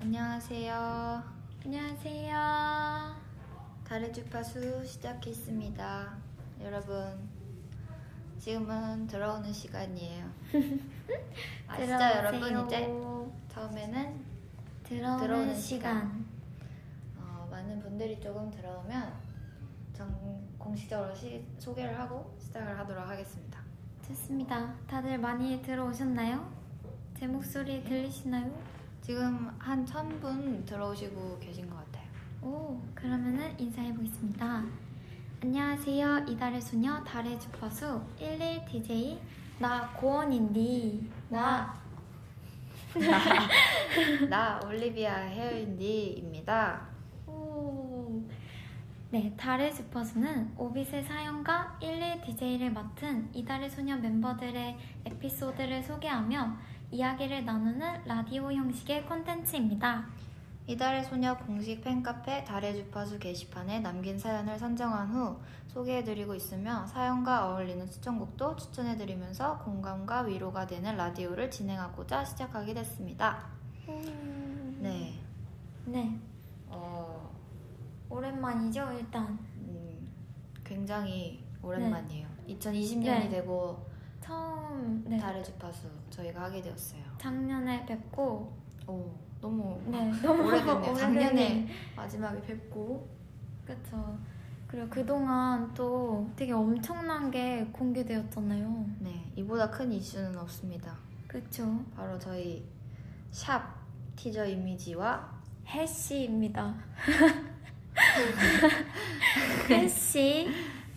안녕하세요. 안녕하세요. 달의 주파수 시작했습니다. 여러분, 지금은 들어오는 시간이에요. 아시죠, 여러분? 이제 처음에는 들어오는, 들어오는 시간. 어, 많은 분들이 조금 들어오면 전 공식적으로 시- 소개를 하고 시작을 하도록 하겠습니다. 좋습니다. 다들 많이 들어오셨나요? 제 목소리 들리시나요? 지금 한천분 들어오시고 계신 것 같아요. 오, 그러면은 인사해 보겠습니다. 안녕하세요. 이달의 소녀 달의 주파수 11 DJ 나 고원인디. 나 나 올리비아 헤어인디입니다. 오. 네, 달의 주파수는 오빛의 사연과 11 DJ를 맡은 이달의 소녀 멤버들의 에피소드를 소개하며 이야기를 나누는 라디오 형식의 콘텐츠입니다. 이달의 소녀 공식 팬카페 달의 주파수 게시판에 남긴 사연을 선정한 후 소개해드리고 있으며 사연과 어울리는 추천곡도 추천해드리면서 공감과 위로가 되는 라디오를 진행하고자 시작하게 됐습니다. 네, 네, 어, 오랜만이죠, 일단. 음, 굉장히 오랜만이에요. 2020년이 네. 되고 처음, 네, 달의 주파수 저희가 하게 되었어요. 작년에 뵙고, 오, 너무 네, 너무 오래됐네요. 작년에. 마지막에 뵙고 그쵸. 그리고 그동안 또 되게 엄청난 게 공개되었잖아요. 네, 이보다 큰 이슈는 없습니다. 그쵸. 바로 저희 샵 티저 이미지와 해시입니다. 해시.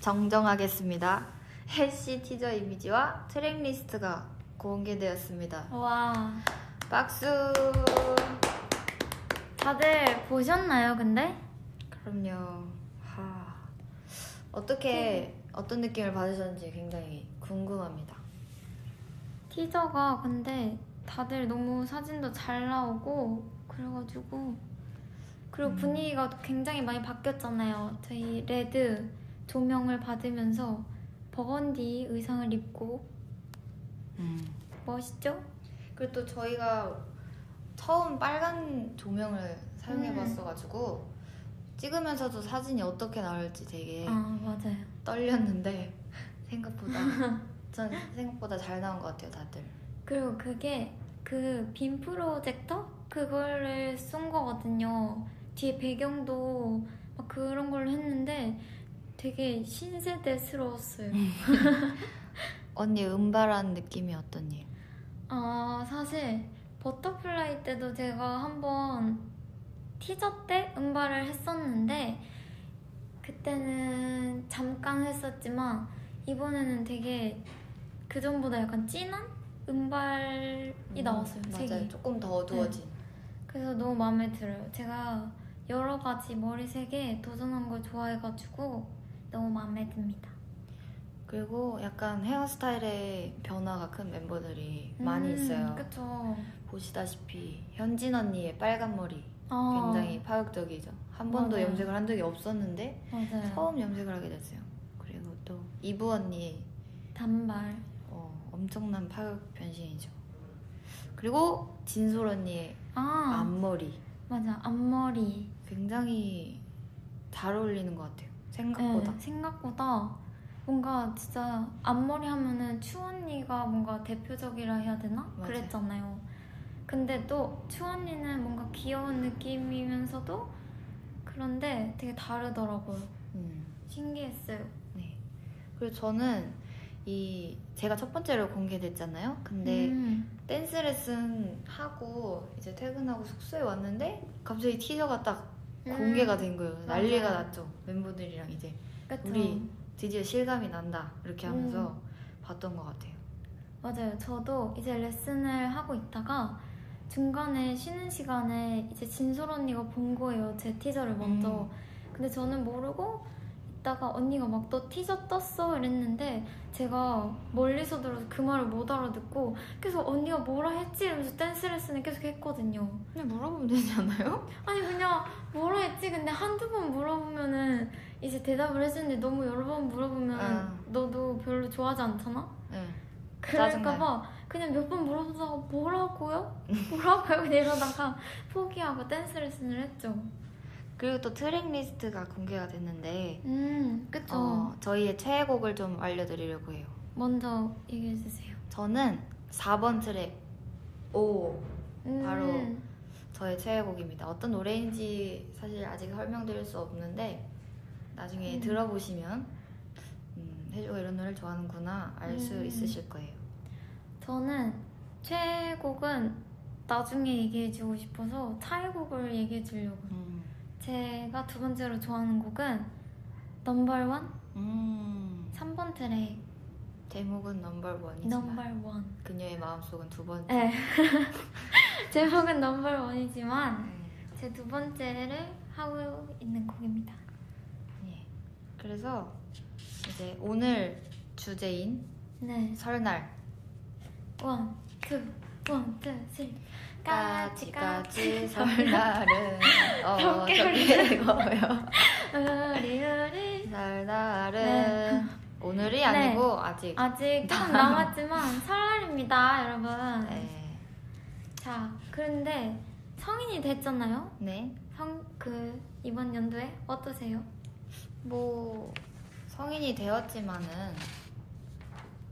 정정하겠습니다. 해시 티저 이미지와 트랙 리스트가 공개되었습니다. 와. 박수! 다들 보셨나요, 근데? 그럼요. 하. 어떻게 어떤 느낌을 받으셨는지 굉장히 궁금합니다. 티저가 근데 다들 너무 사진도 잘 나오고 그래가지고 그리고 음. 분위기가 굉장히 많이 바뀌었잖아요. 저희 레드 조명을 받으면서 버건디 의상을 입고 멋있죠? 그리고 또 저희가 처음 빨간 조명을 사용해봤어가지고 찍으면서도 사진이 어떻게 나올지 되게 아 맞아요. 떨렸는데 생각보다 전 생각보다 잘 나온 것 같아요 다들 그리고 그게 그 빔 프로젝터 그거를 쏜 거거든요. 뒤에 배경도 막 그런 걸로 했는데 되게 신세대스러웠어요. 언니 은발한 느낌이 어떠니? 아 사실 Butterfly 때도 제가 한번 티저 때 은발을 했었는데 그때는 잠깐 했었지만 이번에는 되게 그 전보다 약간 진한 음발이 나왔어요. 맞아요 색이. 조금 더 어두워진 그래서 너무 마음에 들어요. 제가 여러 가지 머리색에 도전한 걸 좋아해가지고 너무 마음에 듭니다. 그리고 약간 헤어스타일의 변화가 큰 멤버들이 많이 음, 있어요 그쵸. 보시다시피 현진 언니의 빨간 머리 아, 굉장히 파격적이죠 한 번도 맞아요. 염색을 한 적이 없었는데 맞아요. 처음 염색을 하게 됐어요 그리고 또 이브 언니 단발. 어, 엄청난 파격 변신이죠 그리고 진솔 언니의 아, 앞머리 맞아. 앞머리. 굉장히 잘 어울리는 것 같아요. 생각보다. 네, 생각보다 뭔가 진짜 앞머리 하면은 추언니가 뭔가 대표적이라 해야 되나? 맞아요. 그랬잖아요. 근데 또 추언니는 뭔가 귀여운 느낌이면서도 그런데 되게 다르더라고요. 음, 신기했어요. 네. 그리고 저는 이 제가 첫 번째로 공개됐잖아요. 근데 음, 댄스 레슨 하고 이제 퇴근하고 숙소에 왔는데 갑자기 티저가 딱 음. 공개가 된 거예요. 난리가 맞아요. 났죠. 멤버들이랑 이제 그쵸. 우리 드디어 실감이 난다 이렇게 하면서 음. 봤던 것 같아요. 맞아요. 저도 이제 레슨을 하고 있다가 중간에 쉬는 시간에 이제 진솔 언니가 본 거예요. 제 티저를 먼저. 음. 근데 저는 모르고 있다가 언니가 막 너 티저 떴어 이랬는데 제가 멀리서 들어서 그 말을 못 알아듣고 계속 언니가 뭐라 했지 이러면서 댄스 레슨을 계속 했거든요. 그냥 물어보면 되지 않아요? 아니 그냥 뭐라 했지 근데 한두 번 물어보면은 이제 대답을 해주는데 너무 여러 번 물어보면 아. 너도 별로 좋아하지 않잖아? 네. 그럴까봐. 그냥 몇 번 물어보다가 뭐라고요? 뭐라고요? 이러다가 포기하고 댄스 레슨을 했죠. 그리고 또 트랙 리스트가 공개가 됐는데 음, 그쵸. 어, 저희의 최애곡을 좀 알려드리려고 해요. 먼저 얘기해주세요. 저는 4번 트랙 오 음, 바로 저의 최애곡입니다. 어떤 노래인지 사실 아직 설명드릴 수 없는데 나중에 음. 들어보시면 음, 혜주가 이런 노래를 좋아하는구나 알수 음. 있으실 거예요. 저는 최애곡은 나중에 얘기해주고 싶어서 차애곡을 얘기해주려고. 음. 제가 두 번째로 좋아하는 곡은 넘버원 음. 3번 트랙 제목은 넘버 원이지만 넘버원. 그녀의 마음속은 두 번째. 네. 제목은 넘버 원이지만 음. 제두 번째를 하고 있는 곡입니다. 예. 그래서 이제 오늘 주제인 네. 설날 one, two, one, two, three. 까치 까치 설날은 어떻게 어떻게 되고요? 우리 우리 설날은 네. 오늘이 아니고 아직 아직 조금 남았지만 설날입니다, 여러분. 네. 자, 그런데 성인이 됐잖아요. 네. 성 그 이번 연도에 어떠세요? 뭐 성인이 되었지만은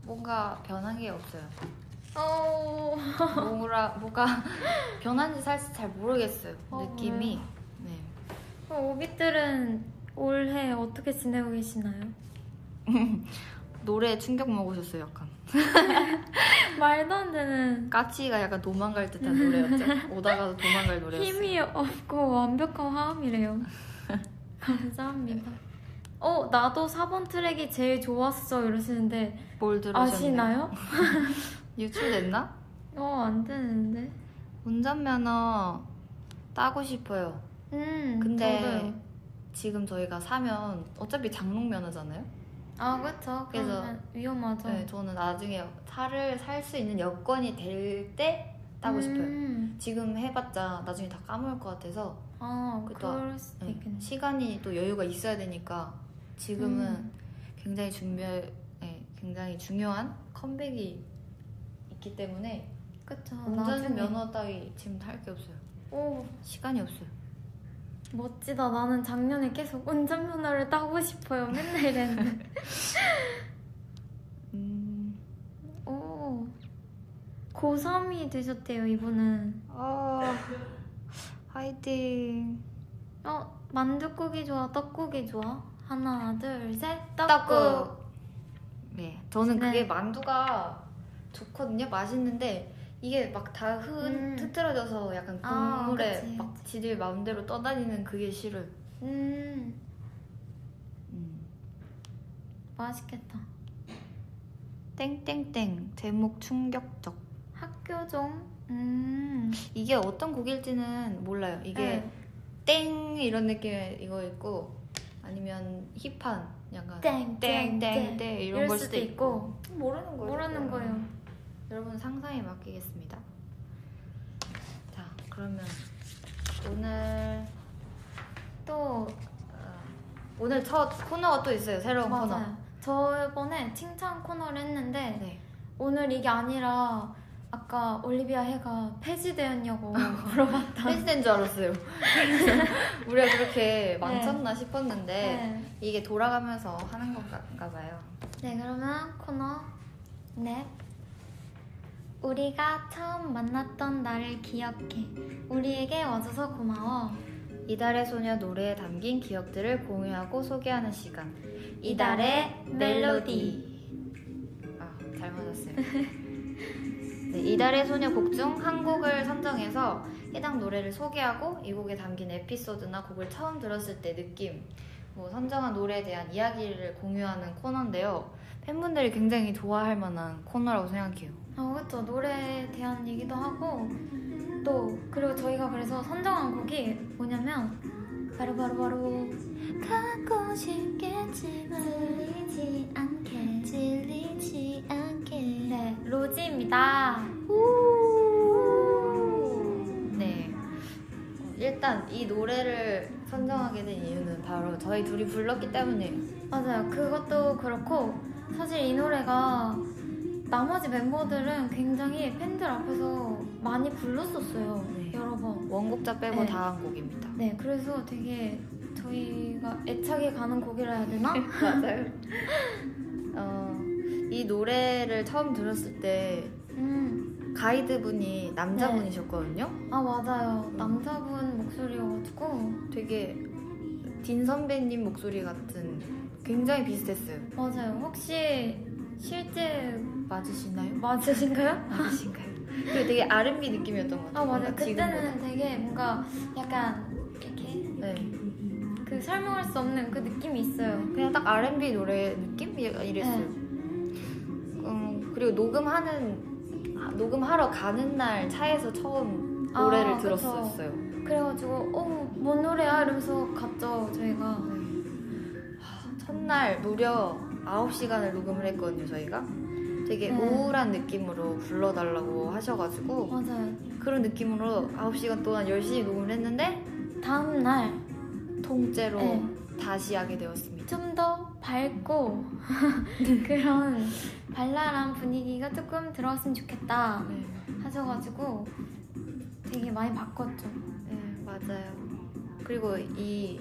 뭔가 변한 게 없어요. 어, 뭐라 뭐가 변한지 사실 잘 모르겠어요. 어, 느낌이. 네. 오빛들은 올해 어떻게 지내고 계시나요? 노래에 충격 먹으셨어요, 약간. 말도 안 되는 까치가 약간 도망갈 듯한 노래였죠. 오다가도 도망갈 노래였어요. 힘이 없고 완벽한 화음이래요. 감사합니다. 어, 나도 4번 트랙이 제일 좋았어 이러시는데 뭘 들으셨나요? 아시나요? 유출됐나? 어, 안 되는데. 운전면허 따고 싶어요. 음, 근데 저도요. 지금 저희가 사면 어차피 장롱 면허잖아요. 아, 그쵸. 그래서- 그래서 위험하죠. 네, 저는 나중에 차를 살 수 있는 여건이 될 때 따고 싶어요. 음, 지금 해봤자 나중에 다 까먹을 것 같아서 아, 그럴 수도 네, 있겠네. 시간이 또 여유가 있어야 되니까 지금은 음. 굉장히 중요, 네, 굉장히 중요한 컴백이 있기 때문에 그쵸. 운전. 면허 따위 지금 할게 없어요. 오, 시간이 없어요. 멋지다. 나는 작년에 계속 운전면허를 따고 싶어요. 맨날 이랬는데. 음, 오. 고3이 되셨대요, 이분은. 어, 화이팅. 어, 만둣국이 좋아, 떡국이 좋아? 하나, 둘, 셋, 떡국. 떡국. 네, 저는 그게 네. 만두가 좋거든요. 맛있는데 이게 막다 음. 흐트러져서 약간 아, 국물에 그치, 막 지들 마음대로 떠다니는 그게 싫어요. 음, 음. 맛있겠다. 땡땡땡 제목 충격적. 학교종? 음. 이게 어떤 곡일지는 몰라요. 이게 네. 땡 이런 느낌의 이거 있고 아니면 힙한 약간 땡, 땡, 땡땡땡 땡. 이런 걸 수도 있고 모르는 거예요. 모르는 거예요. 여러분 상상에 맡기겠습니다. 자 그러면 오늘 또, 어, 오늘 첫 코너가 또 있어요. 새로운 코너. 맞아요. 저번에 칭찬 코너를 했는데, 네. 오늘 이게 아니라, 아까 올리비아 해가 폐지되었냐고 물어봤다. 펜스된 줄 알았어요. 우리가 그렇게 망쳤나 싶었는데 네. 이게 돌아가면서 하는 건가 봐요. 네, 그러면 코너 네. 우리가 처음 만났던 날을 기억해. 우리에게 와줘서 고마워. 이달의 소녀 노래에 담긴 기억들을 공유하고 소개하는 시간. 이달의 멜로디. 아, 잘 맞았어요. 네, 이달의 소녀 곡 중 한 곡을 선정해서 해당 노래를 소개하고 이 곡에 담긴 에피소드나 곡을 처음 들었을 때 느낌, 뭐 선정한 노래에 대한 이야기를 공유하는 코너인데요. 팬분들이 굉장히 좋아할 만한 코너라고 생각해요. 어, 그쵸. 노래에 대한 얘기도 하고, 또, 그리고 저희가 그래서 선정한 곡이 뭐냐면, 바로 바로 바로, 가고 싶겠지만 질리지 않게. 질리지 않게. 네, 로지입니다. 네. 어, 일단 이 노래를 선정하게 된 이유는 바로 저희 둘이 불렀기 때문이에요. 맞아요. 그것도 그렇고 사실 이 노래가 나머지 멤버들은 굉장히 팬들 앞에서 많이 불렀었어요. 네. 여러 번. 원곡자 빼고 네. 다한 곡입니다. 네, 그래서 되게 저희가 애착이 가는 곡이라 해야 되나? 맞아요. 어, 이 노래를 처음 들었을 때 음, 가이드분이 남자분이셨거든요. 아 맞아요. 남자분 목소리여가지고 되게 딘 선배님 목소리 같은 굉장히 비슷했어요. 맞아요. 혹시 실제 맞으시나요? 맞으신가요? 맞으신가요? 그리고 되게 R&B 느낌이었던 것 같아요. 아 맞아요. 그때는 되게 뭔가 약간 이렇게. 네. 그 설명할 수 없는 그 느낌이 있어요. 그냥 딱 R&B 노래 느낌? 이랬어요. 네. 음, 그리고 녹음하는 아, 녹음하러 가는 날 차에서 처음 아, 노래를 그쵸. 들었었어요. 그 래가지고 어, 뭔 노래야? 이러면서 갔죠 저희가. 하, 첫날 무려 9시간을 녹음을 했거든요, 저희가. 되게 네. 우울한 느낌으로 불러달라고 하셔가지고 맞아요. 그런 느낌으로 9시간 동안 열심히 녹음을 했는데 다음 날 통째로 네. 다시 하게 되었습니다. 좀 더 밝고 그런 발랄한 분위기가 조금 들어왔으면 좋겠다 네. 하셔가지고 되게 많이 바꿨죠. 네, 맞아요. 그리고 이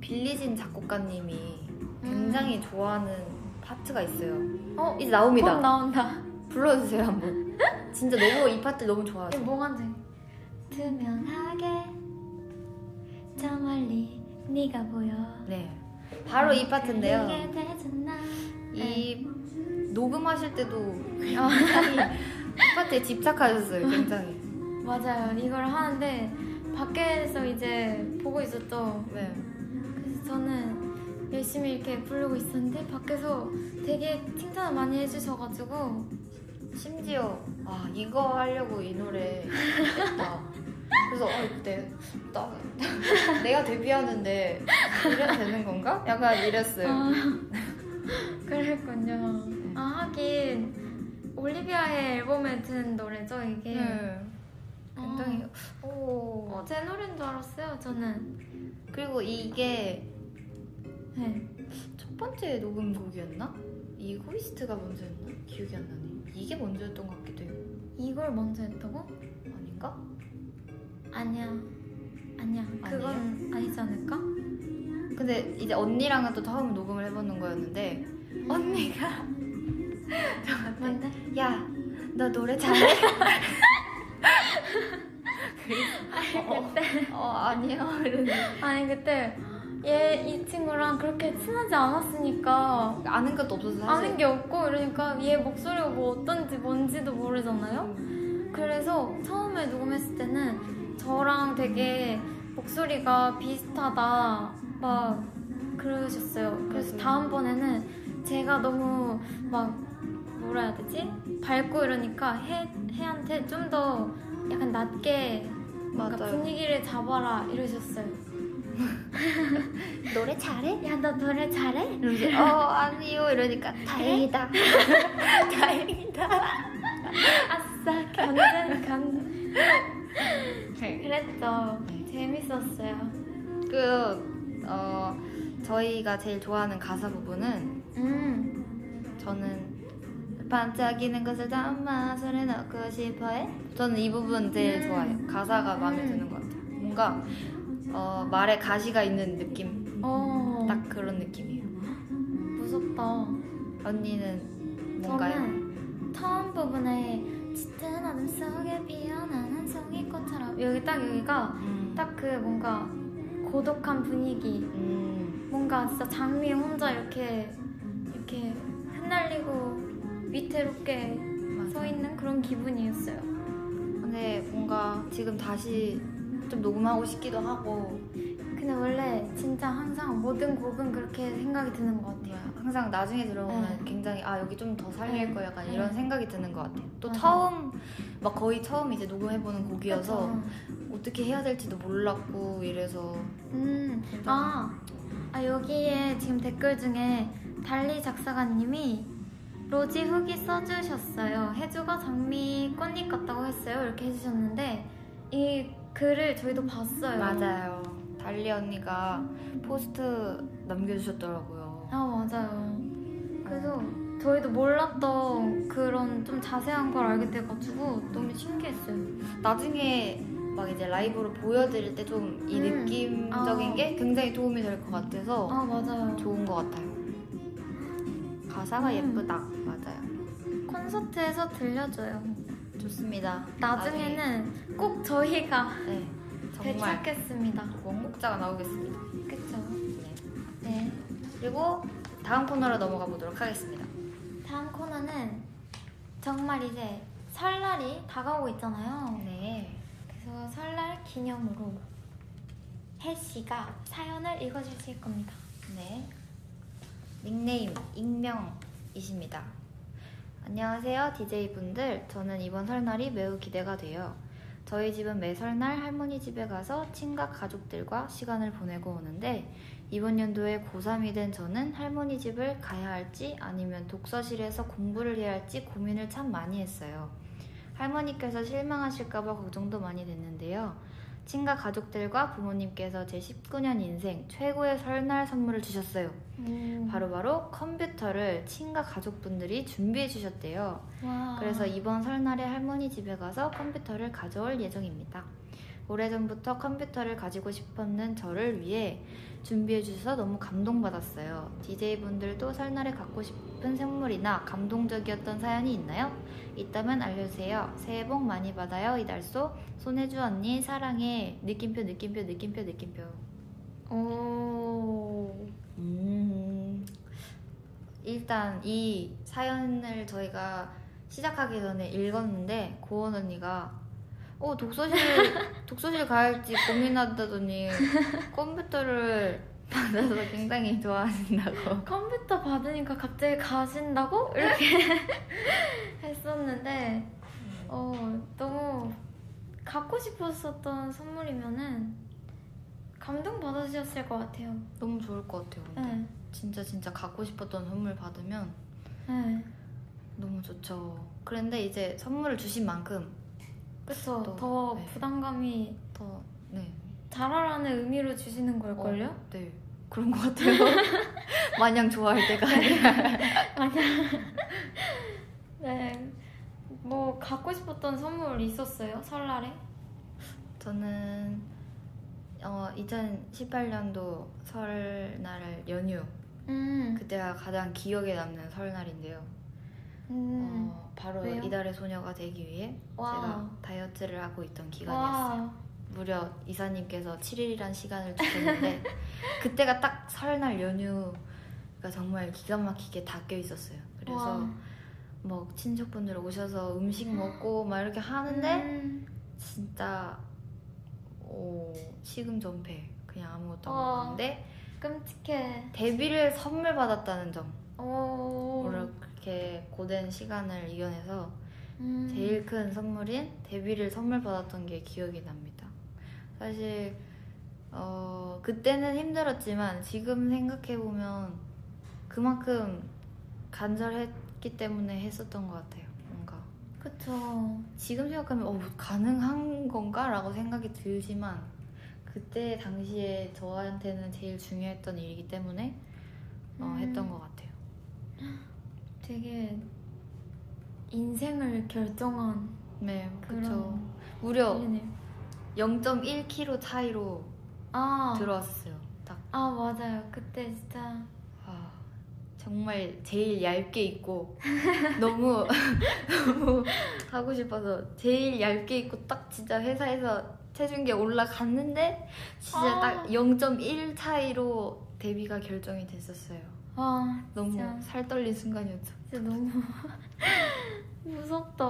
빌리진 작곡가님이 굉장히 좋아하는 파트가 있어요. 어? 이제 나옵니다. 곧 나온다. 불러주세요 한번. 진짜 너무 이 파트 너무 좋아하죠. 이거 돼? 투명하게 저 멀리 네가 보여. 네, 바로 이 파트인데요. 그리게 되잖아. 이 녹음하실 때도 굉장히 이 파트에 집착하셨어요. 굉장히. 맞아요. 이걸 하는데 밖에서 이제 보고 있었죠. 네. 그래서 저는 열심히 이렇게 부르고 있었는데 밖에서 되게 칭찬을 많이 해주셔가지고 심지어 아 이거 하려고 이 노래 했다. 그래서 어 그때 나 내가 데뷔하는데 이래도 되는 건가? 약간 이랬어요. 아, 그랬군요. 아 하긴 올리비아의 앨범에 든 노래죠 이게. 네. 굉장히 오. 어, 제 노래인 줄 알았어요 저는. 그리고 이게 네. 첫 번째 녹음곡이었나? 이고이스트가 먼저였나? 기억이 안 나네. 이게 먼저였던 것 같기도 해요. 이걸 먼저 했다고? 아닌가? 아니야. 아니야. 그건 아니지 않을까? 근데 이제 언니랑은 또 처음 녹음을 해보는 거였는데 언니가 저한테 뭔데? 야, 너 노래 잘해? 어, 그때 어 아니요 이러는데 아니 그때 얘 이 친구랑 그렇게 친하지 않았으니까 아는 것도 없어서 사실 아는 게 없고 이러니까 얘 목소리가 뭐 어떤지 뭔지도 모르잖아요. 그래서 처음에 녹음했을 때는 저랑 되게 목소리가 비슷하다 막 그러셨어요. 그래서 맞아요. 다음번에는 제가 너무 막 뭐라 해야 되지? 밝고 이러니까 해, 해한테 좀 더 약간 낮게 맞아요. 분위기를 잡아라 이러셨어요. 노래 잘해? 야 너 노래 잘해? 이러면서 어 아니요 이러니까 다행이다 다행이다 아싸 견전 견 네. 그랬죠. 네. 재밌었어요. 그 어, 저희가 제일 좋아하는 가사 부분은 음. 저는 반짝이는 것을 담아 손에 넣고 싶어해 저는 이 부분 제일 음. 좋아해요 가사가 마음에 음. 드는 것 같아요 뭔가 어, 말에 가시가 있는 느낌 어. 딱 그런 느낌이에요 무섭다. 언니는 뭔가요? 저는 처음 부분에 짙은 어둠 속에 피어난 한 송이 꽃처럼 여기 딱 여기가 음. 딱그 뭔가 고독한 분위기 음. 뭔가 진짜 장미 혼자 이렇게 이렇게 흩날리고 위태롭게 맞아. 서 있는 그런 기분이었어요. 근데 뭔가 지금 다시 좀 녹음하고 싶기도 하고 근데 원래 진짜 항상 모든 곡은 그렇게 생각이 드는 것 같아요. 항상 나중에 들어보면 네. 굉장히 아 여기 좀 더 살릴 네. 거 약간 네. 이런 생각이 드는 것 같아요. 또 맞아. 처음 막 거의 처음 이제 녹음해보는 곡이어서 그쵸? 어떻게 해야 될지도 몰랐고 이래서 음, 아, 아 여기에 지금 댓글 중에 달리 작사가님이 로지 후기 써주셨어요. 해주가 장미 꽃잎 같다고 했어요. 이렇게 해주셨는데 이 글을 저희도 봤어요. 맞아요. 달리 언니가 포스트 남겨주셨더라고요. 아 맞아요. 그래서 저희도 몰랐던 그런 좀 자세한 걸 알게 돼가지고 너무 신기했어요. 나중에 막 이제 라이브로 보여드릴 때 좀 이 음. 느낌적인 아. 게 굉장히 도움이 될 것 같아서 아 맞아요. 좋은 것 같아요. 가사가 음. 예쁘다. 맞아요. 콘서트에서 들려줘요. 좋습니다. 나중에는 꼭 저희가 나중에, 네, 정말 되찾겠습니다. 원곡자가 나오겠습니다. 그쵸? 네. 네. 그리고 다음 코너로 넘어가 보도록 하겠습니다. 다음 코너는 정말 이제 설날이 다가오고 있잖아요. 네. 그래서 설날 기념으로 혜씨가 사연을 읽어주실 겁니다. 네. 닉네임 익명이십니다. 안녕하세요, DJ분들. 저는 이번 설날이 매우 기대가 돼요. 저희 집은 매 설날 할머니 집에 가서 친가 가족들과 시간을 보내고 오는데 이번 연도에 고3이 된 저는 할머니 집을 가야 할지 아니면 독서실에서 공부를 해야 할지 고민을 참 많이 했어요. 할머니께서 실망하실까봐 걱정도 많이 됐는데요. 친가 가족들과 부모님께서 제 19년 인생 최고의 설날 선물을 주셨어요. 음. 바로 바로 컴퓨터를 친가 가족분들이 준비해 주셨대요. 와. 그래서 이번 설날에 할머니 집에 가서 컴퓨터를 가져올 예정입니다. 오래전부터 컴퓨터를 가지고 싶었는 저를 위해 준비해 주셔서 너무 감동받았어요. DJ분들도 설날에 갖고 싶은 선물이나 감동적이었던 사연이 있나요? 있다면 알려주세요. 새해 복 많이 받아요. 이달소 손혜주 언니 사랑해. 느낌표 느낌표 느낌표 느낌표. 오. 음, 일단 이 사연을 저희가 시작하기 전에 읽었는데 고원 언니가 어 독서실 독서실 가야할지 고민하다더니 컴퓨터를 받아서 굉장히 좋아하신다고. 컴퓨터 받으니까 갑자기 가신다고? 이렇게 했었는데 어 너무 갖고 싶었었던 선물이면은 감동 받으셨을 것 같아요. 너무 좋을 것 같아요. 근데. 네. 진짜 진짜 갖고 싶었던 선물 받으면 네. 너무 좋죠. 그런데 이제 선물을 주신 만큼 그쵸. 또, 더 네. 부담감이 더 네. 잘하라는 의미로 주시는 걸걸요? 어, 네. 그런 것 같아요. 마냥 좋아할 때가 아니라. 네. 뭐 갖고 싶었던 선물 있었어요? 설날에? 저는 어, 2018년도 설날 연휴 음. 그때가 가장 기억에 남는 설날인데요. 음. 어, 바로 왜요? 이달의 소녀가 되기 위해 와. 제가 다이어트를 하고 있던 기간이었어요. 와. 무려 이사님께서 7일이란 시간을 주셨는데 그때가 딱 설날 연휴가 정말 기가 막히게 다 껴 있었어요. 그래서 와. 뭐 친척분들 오셔서 음식 먹고 막 이렇게 하는데 음. 진짜 오, 식음전폐 그냥 아무것도 안 와. 먹었는데 끔찍해. 데뷔를 선물 받았다는 점 오. 그렇게 고된 시간을 이겨내서 음. 제일 큰 선물인 데뷔를 선물 받았던 게 기억이 납니다 사실 어, 그때는 힘들었지만 지금 생각해 보면 그만큼 간절했기 때문에 했었던 것 같아요 뭔가 그쵸. 지금 생각하면 어, 가능한 건가? 라고 생각이 들지만 그때 당시에 저한테는 제일 중요했던 일이기 때문에 어, 음. 했던 것 같아요. 되게 인생을 결정한 네, 그렇죠. 무려 일이네요. 0.1kg 차이로 아. 들어왔어요. 딱 아 맞아요. 그때 진짜 아, 정말 제일 얇게 입고 너무 너무 하고 싶어서 제일 얇게 입고 딱 진짜 회사에서 체중계 올라갔는데 진짜 아. 딱0.1 차이로 데뷔가 결정이 됐었어요. 와 너무 진짜, 살 떨린 순간이었죠. 진짜 너무 무섭다.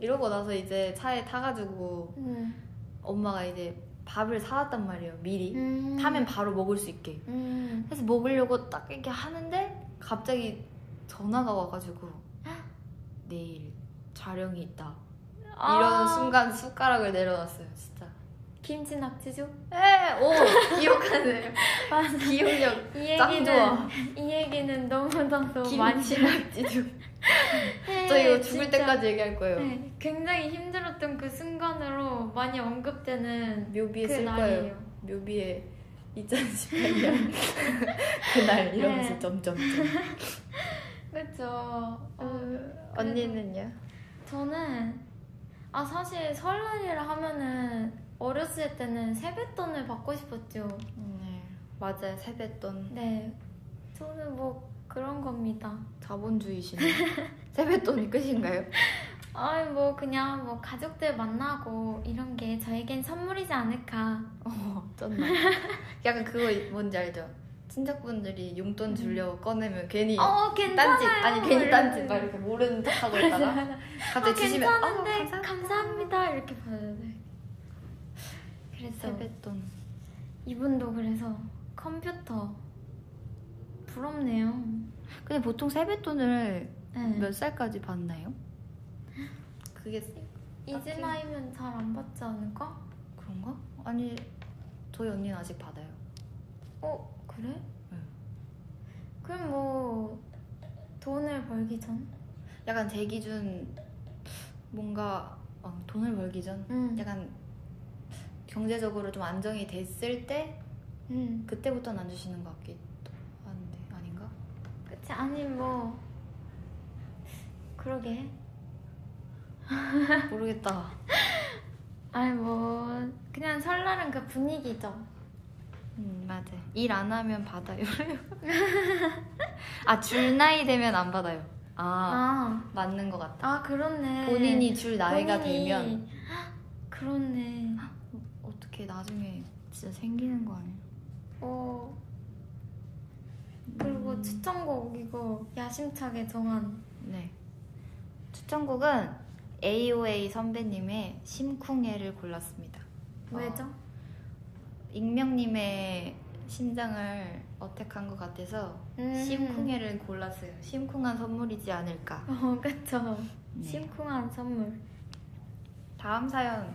이러고 나서 이제 차에 타가지고 음. 엄마가 이제 밥을 사왔단 말이에요. 미리 음. 타면 바로 먹을 수 있게. 음. 그래서 먹으려고 딱 이렇게 하는데 갑자기 전화가 와가지고 내일 촬영이 있다. 아. 이러는 순간 숟가락을 내려놨어요. 진짜. 김치 낙지죠? 에, 오 기억하네요. 맞아. 기억력 이짱 얘기는 좋아. 이 얘기는 너무 너무 많이 김치낙지죽. 해. 저 이거 죽을 진짜. 때까지 얘기할 거예요. 네, 굉장히 힘들었던 그 순간으로 많이 언급되는 묘비에 그쓸 날이에요. 거예요. 묘비에 2018년 그날 이러면서 네. 점점점. 그쵸. 어, 언니는요? 저는 아 사실 설날이라 하면은 어렸을 때는 세뱃돈을 받고 싶었죠. 네 맞아요 세뱃돈 네, 저는 뭐 그런 겁니다. 자본주의시네 세뱃돈이 끝인가요? 아니 뭐 그냥 뭐 가족들 만나고 이런 게 저에겐 선물이지 않을까. 어 쩐다 약간 그거 뭔지 알죠? 친척분들이 용돈 주려고 꺼내면 괜히 어. 딴짓 아니 괜히 딴짓 막 이렇게 모르는 척하고 있다가 아, 갑자기 주시면 어, 괜찮은데 감사합니다. 감사합니다. 이렇게 받아야 돼. 그래서 세뱃돈 이분도 그래서 컴퓨터 부럽네요. 근데 보통 세뱃돈을 네. 몇 살까지 받나요? 그게 이제 나이면 잘 안 받지 않을까? 그런가? 아니 저희 언니는 아직 받아요 어 그래? 응. 그럼 뭐 돈을 벌기 전? 약간 제 기준 뭔가 어, 돈을 벌기 전 응. 약간 경제적으로 좀 안정이 됐을 때 응. 그때부터는 안 주시는 것 같기도 한데 아닌가? 그치 아니 뭐 그러게. 모르겠다. 아니 뭐 그냥 설날은 그 분위기죠. 음 맞아. 일 안 하면 받아요. 아줄 나이 되면 안 받아요. 아, 아, 맞는 것 같다. 아 그렇네. 본인이 줄 나이가 본인이- 되면 그렇네. 어떻게 나중에 진짜 생기는 거 아니야? 어 그리고 음. 추천곡 이거 야심차게 정한 네. 추천곡은 AOA 선배님의 심쿵해를 골랐습니다. 왜죠? 익명님의 신장을 어택한 것 같아서 음. 심쿵해를 골랐어요. 심쿵한 선물이지 않을까. 어 그쵸. 네. 심쿵한 선물. 다음 사연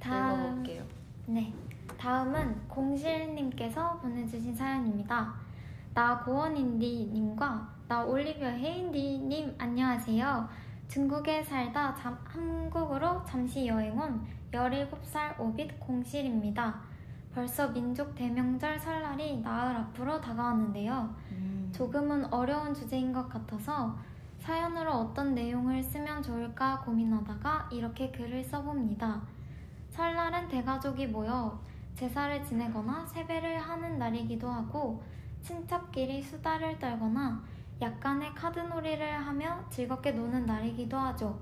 다음 읽어볼게요. 네. 다음은 공실님께서 보내주신 사연입니다. 나 고원인디님과 나 올리비아 헤인디님 안녕하세요. 중국에 살다 잠- 한국으로 잠시 여행 온 17살 오빛 공실입니다. 벌써 민족 대명절 설날이 나흘 앞으로 다가왔는데요. 음. 조금은 어려운 주제인 것 같아서 사연으로 어떤 내용을 쓰면 좋을까 고민하다가 이렇게 글을 써봅니다. 설날은 대가족이 모여 제사를 지내거나 세배를 하는 날이기도 하고 친척끼리 수다를 떨거나 약간의 카드놀이를 하며 즐겁게 노는 날이기도 하죠.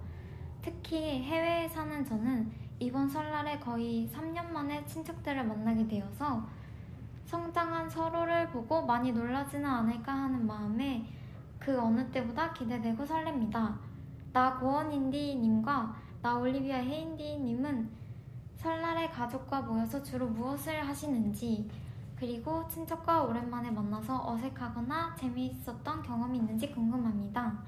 특히 해외에 사는 저는 이번 설날에 거의 3년 만에 친척들을 만나게 되어서 성장한 서로를 보고 많이 놀라지는 않을까 하는 마음에 그 어느 때보다 기대되고 설렙니다. 나 고원인디님과 나 올리비아 헤인디님은 설날에 가족과 모여서 주로 무엇을 하시는지 그리고 친척과 오랜만에 만나서 어색하거나 재미있었던 경험이 있는지 궁금합니다.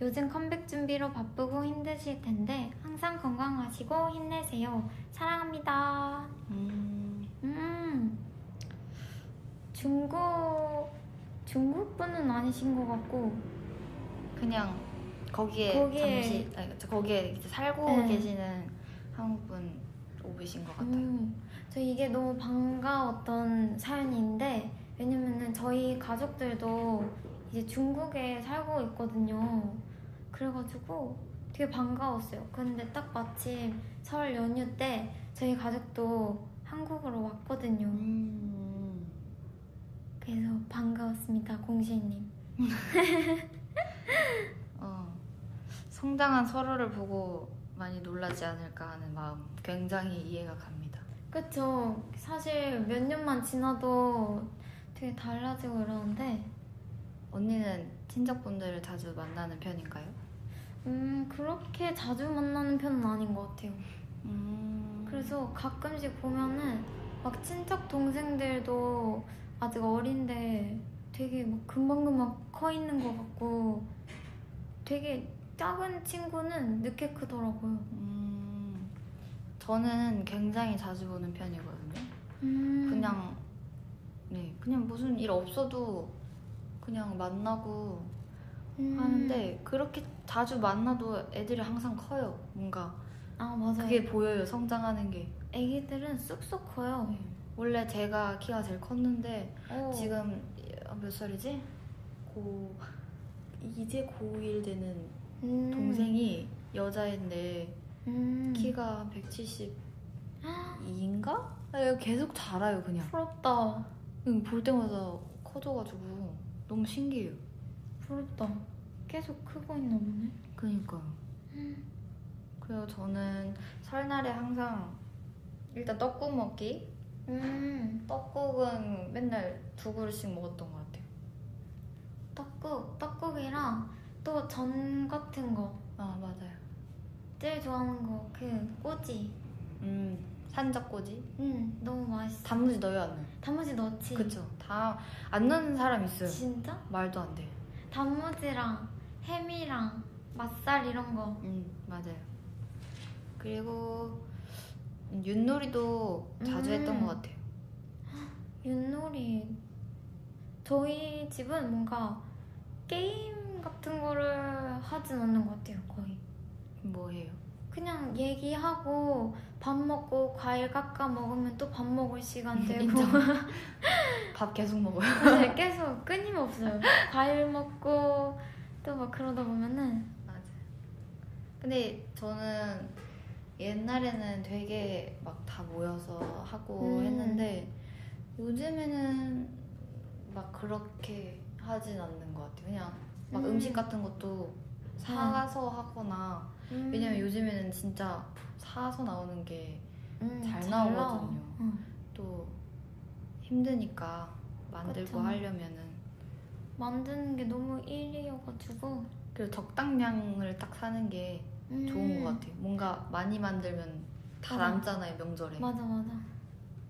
요즘 컴백 준비로 바쁘고 힘드실 텐데 항상 건강하시고 힘내세요. 사랑합니다. 음. 음, 중국 중국 분은 아니신 것 같고 그냥 거기에, 거기에- 잠시 아니, 저 거기에 살고 네. 계시는 한국 분 오신 것 같아요. 음, 저 이게 너무 반가웠던 사연인데 왜냐면은 저희 가족들도 이제 중국에 살고 있거든요. 그래가지고 되게 반가웠어요. 근데 딱 마침 설 연휴 때 저희 가족도 한국으로 왔거든요. 음. 그래서 반가웠습니다, 공실님. 어, 성장한 서로를 보고 많이 놀라지 않을까 하는 마음 굉장히 이해가 갑니다. 그쵸. 사실 몇 년만 지나도 되게 달라지고 이러는데, 언니는 친척분들을 자주 만나는 편인가요? 음, 그렇게 자주 만나는 편은 아닌 것 같아요. 음. 그래서 가끔씩 보면은 막 친척 동생들도 아직 어린데 되게 막 금방금방 커 있는 것 같고 되게 작은 친구는 늦게 크더라고요. 음, 저는 굉장히 자주 보는 편이거든요. 음. 그냥 네, 그냥 무슨 일 없어도 그냥 만나고 음. 하는데 그렇게 자주 만나도 애들이 항상 커요. 뭔가 아 맞아요. 그게 보여요. 성장하는 게. 애기들은 쑥쑥 커요. 네. 원래 제가 키가 제일 컸는데 어. 지금 몇 살이지? 고 이제 고1 되는 음. 동생이 여자인데 음. 키가 172인가? 계속 자라요 그냥. 부럽다. 응, 볼 때마다 커져가지고 너무 신기해요. 부럽다. 계속 크고 있나 보네. 그니까요. 그래서 저는 설날에 항상 일단 떡국 먹기. 음. 떡국은 맨날 두 그릇씩 먹었던 것 같아요. 떡국, 떡국이랑 또 전 같은 거. 아 맞아요. 제일 좋아하는 거 그 꼬지. 음 산적 꼬지. 음 너무 맛있어. 단무지 넣어요 안 넣어요? 단무지 넣지. 그쵸. 다 안 넣는 사람 있어요. 진짜? 말도 안 돼. 단무지랑 햄이랑 맛살 이런 거. 음 맞아요. 그리고 음, 윷놀이도 자주 음. 했던 것 같아요. 윷놀이. 저희 집은 뭔가 게임 같은 거를 하진 않는 것 같아요, 거의. 뭐 해요? 그냥 얘기하고 밥 먹고 과일 깎아 먹으면 또 밥 먹을 시간 되고. 밥 계속 먹어요. 네, 계속 끊임없어요. 과일 먹고 또 막 그러다 보면은 맞아요. 근데 저는 옛날에는 되게 막 다 모여서 하고 음. 했는데 요즘에는 막 그렇게 하진 않는 것 같아요. 그냥 막 음. 음. 식 같은 것도 사서 하거나 음, 왜냐면 요즘에는 진짜 사서 나오는 게또 음, 잘. 나오거든요. 응. 힘드니까 만들고 그쵸. 하려면은 만드는 게 너무 일이어가지고 그리고 적당량을 딱 사는 게 음, 좋은 것 같아요. 뭔가 많이 만들면 다 맞아. 남잖아요 명절에. 맞아 맞아.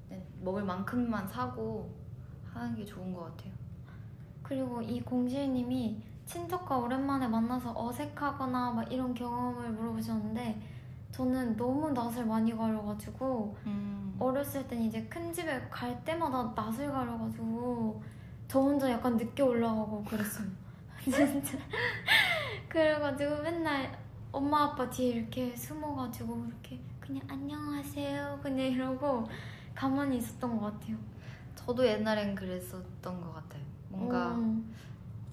네, 먹을 만큼만 사고 하는 게 좋은 것 같아요. 그리고 이 공실님이 친척과 오랜만에 만나서 어색하거나 막 이런 경험을 물어보셨는데 저는 너무 낯을 많이 가려가지고 음. 어렸을 땐 이제 큰 집에 갈 때마다 낯을 가려가지고 저 혼자 약간 늦게 올라가고 그랬어요. 진짜. 그래가지고 맨날 엄마 아빠 뒤에 이렇게 숨어가지고 이렇게 그냥 안녕하세요 그냥 이러고 가만히 있었던 것 같아요. 저도 옛날엔 그랬었던 것 같아요. 뭔가 음,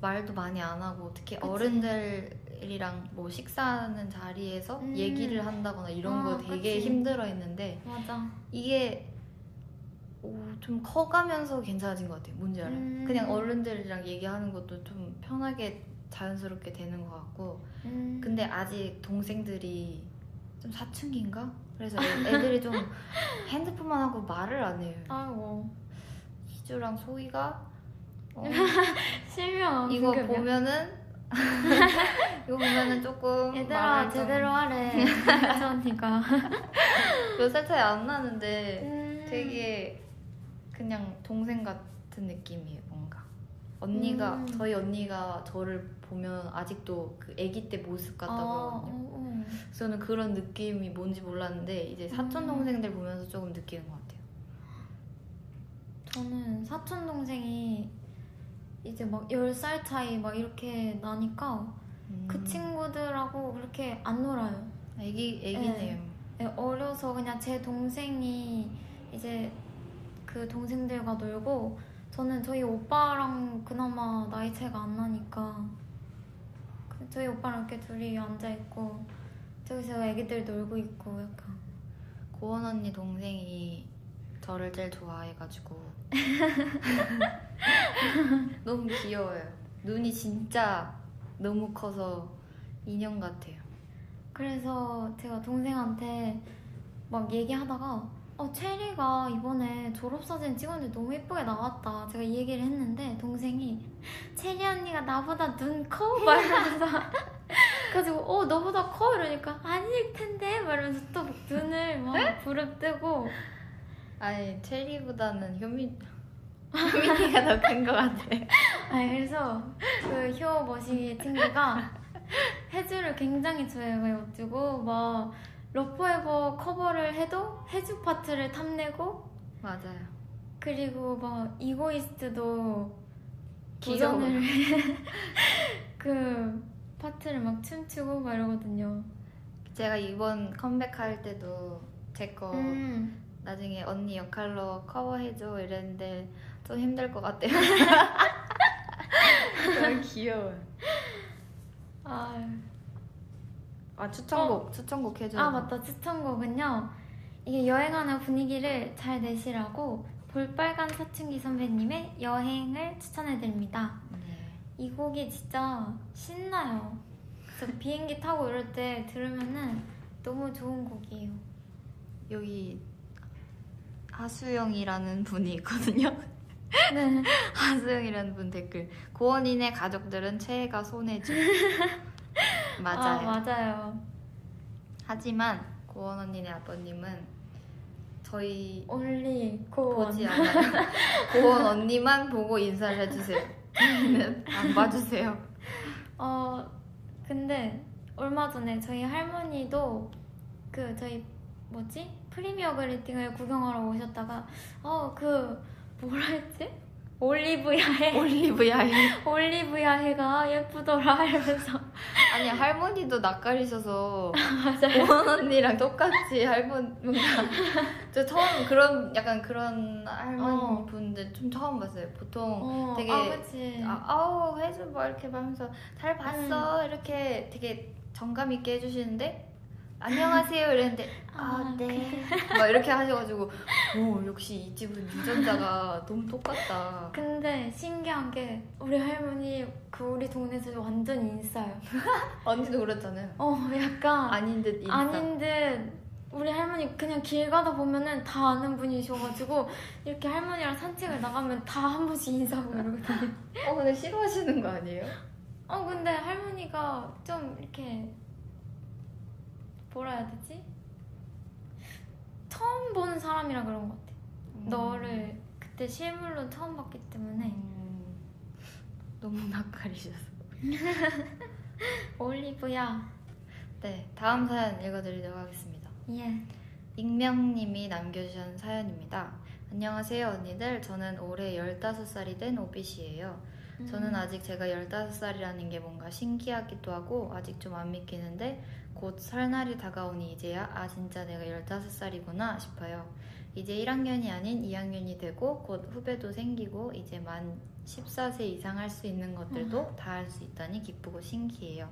말도 많이 안 하고 특히 그치. 어른들이랑 뭐 식사하는 자리에서 음. 얘기를 한다거나 이런 아, 거 되게 그치. 힘들어 했는데 맞아. 이게 오, 좀 커가면서 괜찮아진 것 같아요. 뭔지 알아요? 음. 그냥 어른들이랑 얘기하는 것도 좀 편하게 자연스럽게 되는 것 같고 음. 근데 아직 동생들이 좀 사춘기인가? 그래서 애- 애들이 좀 핸드폰만 하고 말을 안 해요. 아이고 희주랑 소희가 어, 실명 이거. 보면은 이거 보면은 조금 얘들아 제대로 하래 저 언니가 몇 살 차이 안 나는데 음. 되게 그냥 동생 같은 느낌이에요 뭔가 언니가 음. 저희 언니가 저를 보면 아직도 그 아기 때 모습 같다고 아, 하거든요 어, 어. 저는 그런 느낌이 뭔지 몰랐는데 이제 사촌 음. 동생들 보면서 조금 느끼는 것 같아요 저는 사촌 동생이 이제 막 10살 차이 막 이렇게 나니까 그 음. 친구들하고 그렇게 안 놀아요. 애기 애기네요 네, 어려서 그냥 제 동생이 이제 그 동생들과 놀고 저는 저희 오빠랑 그나마 나이 차이가 안 나니까 그 저희 오빠랑 이렇게 둘이 앉아 있고 저기서 애기들 놀고 있고 약간 고원 언니 동생이 저를 제일 좋아해가지고 너무 귀여워요. 눈이 진짜 너무 커서 인형 같아요. 그래서 제가 동생한테 막 얘기하다가 어 체리가 이번에 졸업사진 찍었는데 너무 예쁘게 나왔다 제가 이 얘기를 했는데 동생이 체리 언니가 나보다 눈 커? 말하면서 가지고 어 너보다 커? 이러니까 아닐 텐데 말하면서 또 눈을 막 부릅뜨고 아니 체리보다는 효민 효민이가 더 큰 것 같아. 아 그래서 그 효 머시기 친구가 혜주를 굉장히 좋아해가지고 막 love4eva 커버를 해도 혜주 파트를 탐내고 맞아요. 그리고 막 Egoist도 귀여워. 도전을 그 파트를 막 춤추고 막 이러거든요. 제가 이번 컴백할 때도 제거 음. 나중에 언니 역할로 커버해줘 이랬는데 좀 힘들 것 같아요. 너무 귀여워요. 아, 아 추천곡 추천곡 해줘. 아 맞다 추천곡은요 이게 여행하는 분위기를 잘 내시라고 볼빨간 사춘기 선배님의 여행을 추천해드립니다 네. 이 곡이 진짜 신나요 그래서 비행기 타고 이럴 때 들으면은 너무 좋은 곡이에요 여기 하수영이라는 분이 있거든요. 네 하수영이라는 분 댓글. 고원인의 가족들은 최애가 손해주. 맞아요. 아, 맞아요 하지만 고원 언니네 아버님은 저희 only 고원 보지 않아요. 고원 언니만 보고 인사를 해주세요. 안 봐주세요. 어 근데 얼마 전에 저희 할머니도 그 저희 뭐지 프리미어 그리팅을 구경하러 오셨다가 어 그 뭐라 했지? 올리브야해. 올리브야에 올리브야해가 예쁘더라 이러면서. 아니 할머니도 낯가리셔서 고원 언니랑 똑같이 할머니 뭔가 저 처음 그런 약간 그런 할머니 어. 분들 좀 처음 봤어요. 보통 어, 되게 아 그치. 아, 아우 해줘. 뭐 이렇게 하면서 잘 봤어. 이렇게 되게 정감 있게 해주시는데 안녕하세요 이랬는데 아, 아네 막 이렇게 하셔가지고 오 역시 이 집은 유전자가 너무 똑같다. 근데 신기한 게 우리 할머니 그 우리 동네에서 완전 인싸요. 언니도 그렇잖아요. 어 약간 아닌 듯 인싸. 아닌 듯 우리 할머니 그냥 길 가다 보면은 다 아는 분이셔가지고 이렇게 할머니랑 산책을 나가면 다 한 번씩 인사하고 이러거든요. 어 근데 싫어하시는 거 아니에요? 어 근데 할머니가 좀 이렇게 뭐라 해야 되지? 처음 보는 사람이라 그런 것 같아. 너를 그때 실물로 처음 봤기 때문에 음, 너무 낯가리셔서 올리브야. 네 다음 사연 읽어드리도록 하겠습니다 예. 익명님이 남겨주신 사연입니다. 안녕하세요 언니들. 저는 올해 15살이 된 오빛이에요. 음. 저는 아직 제가 15살이라는 게 뭔가 신기하기도 하고 아직 좀 안 믿기는데 곧 설날이 다가오니 이제야 아 진짜 내가 15살이구나 싶어요. 이제 1학년이 아닌 2학년이 되고 곧 후배도 생기고 이제 만 14세 이상 할 수 있는 것들도 다 할 수 있다니 기쁘고 신기해요.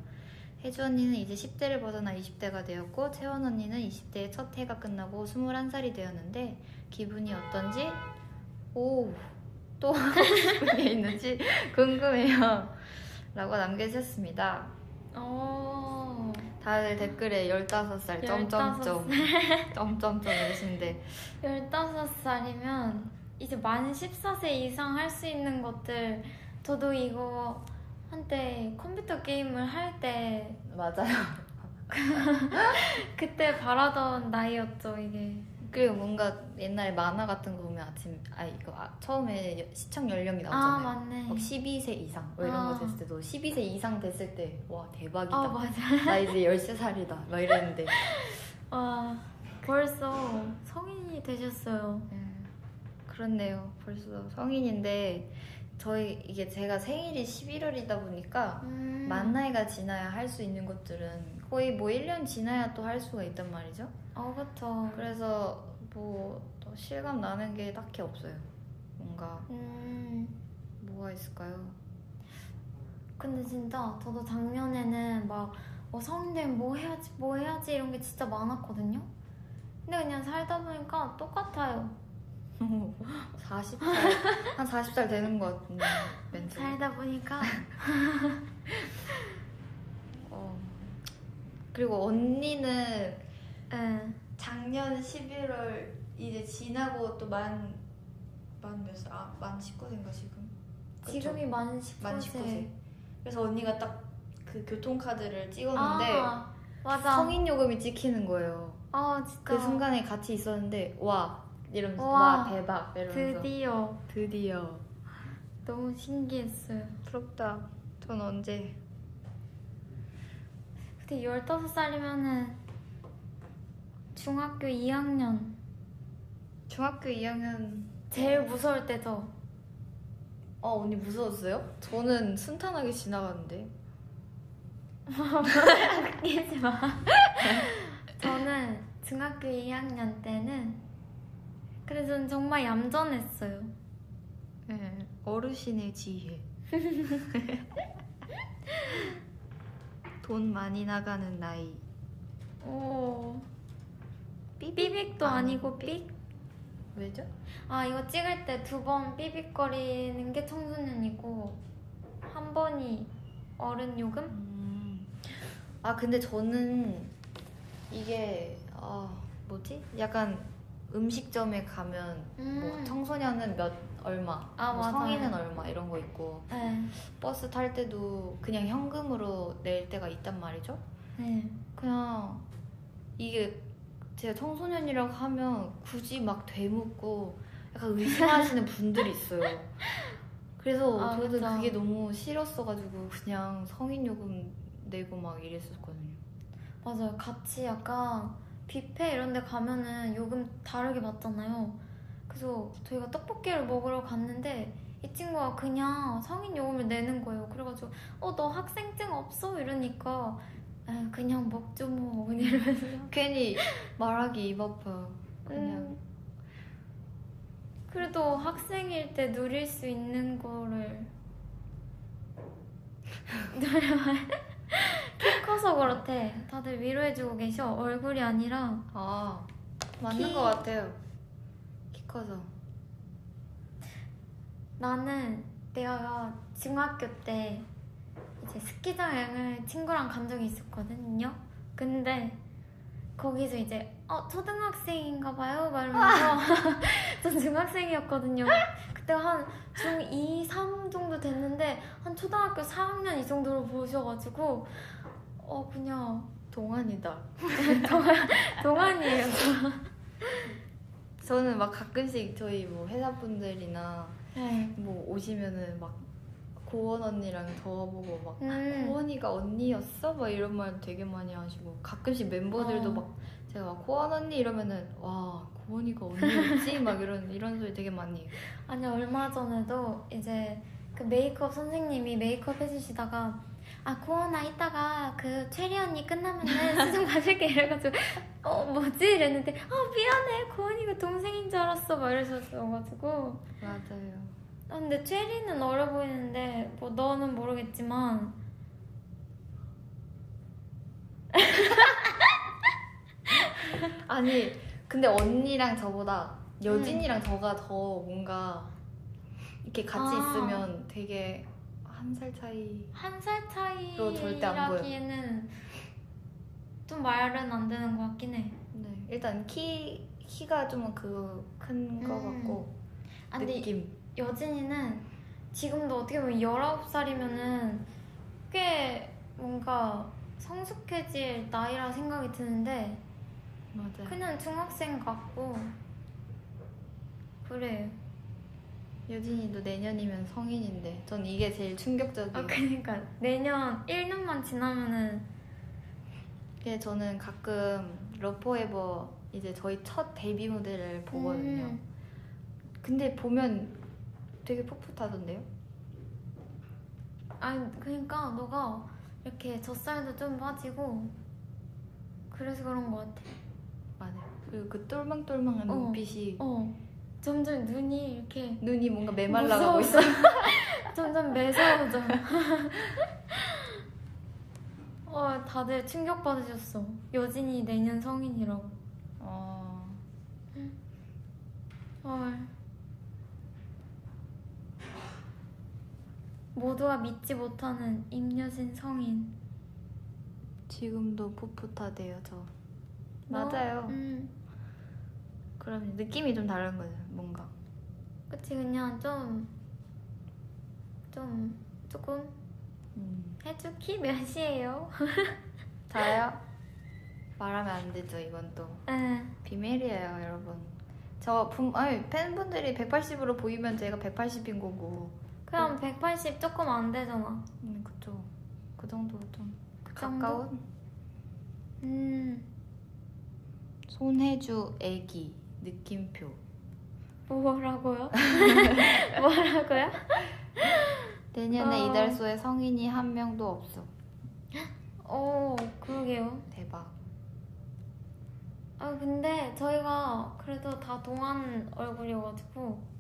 혜주 언니는 이제 10대를 벗어나 20대가 되었고 채원 언니는 20대의 첫 해가 끝나고 21살이 되었는데 기분이 어떤지 오 또 하고 싶은 게 있는지 궁금해요. 라고 남겨주셨습니다. 어. 다들 댓글에 15살 점점점 점점점 이러시는데 15살이면 이제 만 14세 이상 할 수 있는 것들 저도 이거 한때 컴퓨터 게임을 할 때 맞아요. 그때 바라던 나이였죠 이게 그리고 뭔가 옛날에 만화 같은 거 보면 아침 아 이거 아, 처음에 여- 시청 연령이 아 나오잖아요. 맞네 막 12세 이상 뭐 이런 아. 거 됐을 때도 12세 이상 됐을 때 와 대박이다. 아 맞아 나 이제 13살이다. 막 이랬는데 와 벌써 성인이 되셨어요 음, 그렇네요. 벌써 성인인데 저희 이게 제가 생일이 11월이다 보니까 음. 만 나이가 지나야 할 수 있는 것들은 거의 뭐 1년 지나야 또 할 수가 있단 말이죠. 어 그쵸 그래서 뭐또 실감 나는 게 딱히 없어요. 뭔가 음 뭐가 있을까요? 근데 진짜 저도 작년에는 막 어, 성인 되면 뭐 해야지 뭐 해야지 이런 게 진짜 많았거든요 근데 그냥 살다 보니까 똑같아요 40살 한 40살 되는 것 같은 멘트. 살다 보니까 어. 그리고 언니는 예. 작년 11월 이제 지나고 또 만 만 몇 살? 아, 만 19세인가 지금? 그쵸? 지금이 만 19세. 만 19세. 그래서 언니가 딱 그 교통카드를 찍었는데 아, 맞아. 성인 요금이 찍히는 거예요. 아, 진짜. 그 순간에 같이 있었는데 와 이러면서 와, 와, 대박 이러면서 드디어. 드디어 너무 신기했어요. 부럽다. 전 언제 근데 15살이면은 중학교 2학년. 중학교 2학년 제일 무서울 때죠. 어 언니 무서웠어요? 저는 순탄하게 지나갔는데 웃기지 마. 저는 중학교 2학년 때는 그래서 저는 정말 얌전했어요. 네, 어르신의 지혜 돈 많이 나가는 나이. 오 삐빅? 삐빅 도 아니 고 삑? 왜죠? 아 이거 찍을 때 두 번 삐빅거리는 게 청소년이고 한 번이 어른 요금? 음. 아 근데 저는 이게 아 뭐지? 약간 음식점에 가면 뭐 음. 청소년은 몇 얼마, 아, 뭐. 성인은 얼마 이런 거 있고 네. 버스 탈 때도 그냥 현금으로 낼 때가 있단 말이죠. 네. 그냥 이게 제가 청소년이라고 하면 굳이 막 되묻고 약간 의심하시는 분들이 있어요. 그래서 아, 저도 그쵸. 그게 너무 싫었어가지고 그냥 성인 요금 내고 막 이랬었거든요. 맞아요. 같이 약간 뷔페 이런 데 가면은 요금 다르게 받잖아요. 그래서 저희가 떡볶이를 먹으러 갔는데 이 친구가 그냥 성인 요금을 내는 거예요. 그래가지고 어 너 학생증 없어? 이러니까 에 그냥 먹죠 뭐 이러면서 괜히 말하기 입 아파요. 그냥 음, 그래도 학생일 때 누릴 수 있는 거를 키 커서 그렇대. 다들 위로해주고 계셔. 얼굴이 아니라 아 맞는 키- 것 같아요. 키 커서. 나는 내가 중학교 때 이제 스키장 여행을 친구랑 간 적이 있었거든요. 근데 거기서 이제 어 초등학생인가 봐요 막 이러면서 전 중학생이었거든요. 그때 한 중2, 3 정도 됐는데 한 초등학교 4학년 이 정도로 보셔가지고 어 그냥 동안이다. 동안이에요. 저는 막 가끔씩 저희 뭐 회사 분들이나 네. 뭐 오시면은 막 고원 언니랑 저보고 막 음. 고원이가 언니였어? 막 이런 말 되게 많이 하시고 가끔씩 멤버들도 어. 막 제가 막 고원 언니 이러면은 와고 원이가 언니였지? 막 이런 이런 소리 되게 많이 해요. 아니 얼마 전에도 이제 그 메이크업 선생님이 메이크업 해주시다가 아 고원아 이따가 그 체리 언니 끝나면은 수정 봐줄게 이래가지고 어 뭐지 이랬는데 아 미안해 고원이가 동생인 줄 알았어 막 이러셔가지고 맞아요. 아, 근데 체리는 어려 보이는데 뭐 너는 모르겠지만 아니 근데 언니랑 저보다 여진이랑 저가 더 뭔가 이렇게 같이 아. 있으면 되게 한 살 차이 한살너 절대 안 보여. 차이라기에는 좀 말은 안 되는 것 같긴 해. 네 일단 키 키가 좀 그 큰 거 음. 같고 아, 근데 느낌 여진이는 지금도 어떻게 보면 19살이면은 꽤 뭔가 성숙해질 나이라 생각이 드는데 맞아요. 그냥 중학생 같고 그래. 여진이도 내년이면 성인인데 전 이게 제일 충격적이에요. 아 그러니까 내년 1년만 지나면은 이게 저는 가끔 러포에버 이제 저희 첫 데뷔 무대를 보거든요. 음, 근데 보면 되게 풋풋하던데요? 아니 그러니까 너가 이렇게 젖살도 좀 빠지고 그래서 그런 것 같아. 그리고 그 똘망똘망한 어. 눈빛이 어 점점 눈이 이렇게 눈이 뭔가 메말라가고 있어. 점점 매서워져. 어, 다들 충격 받으셨어. 여진이 내년 성인이라고. 어, 헐. 모두가 믿지 못하는 임여진 성인. 지금도 풋풋하대요 저. 너? 맞아요. 음, 그럼 느낌이 좀 다른 거죠 뭔가. 그치 그냥 좀, 좀 조금 음. 해주키 몇이에요? 저요? 말하면 안 되죠 이건 또 에, 비밀이에요 여러분. 저 분, 아니 팬분들이 180으로 보이면 제가 180인 거고. 그냥 180 조금 안 되잖아. 음 그쵸. 그 정도 좀 그? 가까운. 음, 손해주 애기 느낌표. 뭐라고요? 뭐라고요? 내년에 어. 이달소에 성인이 한 명도 없어. 오, 그러게요. 대박. 아, 근데 저희가 그래도 다 동안 얼굴이어가지고.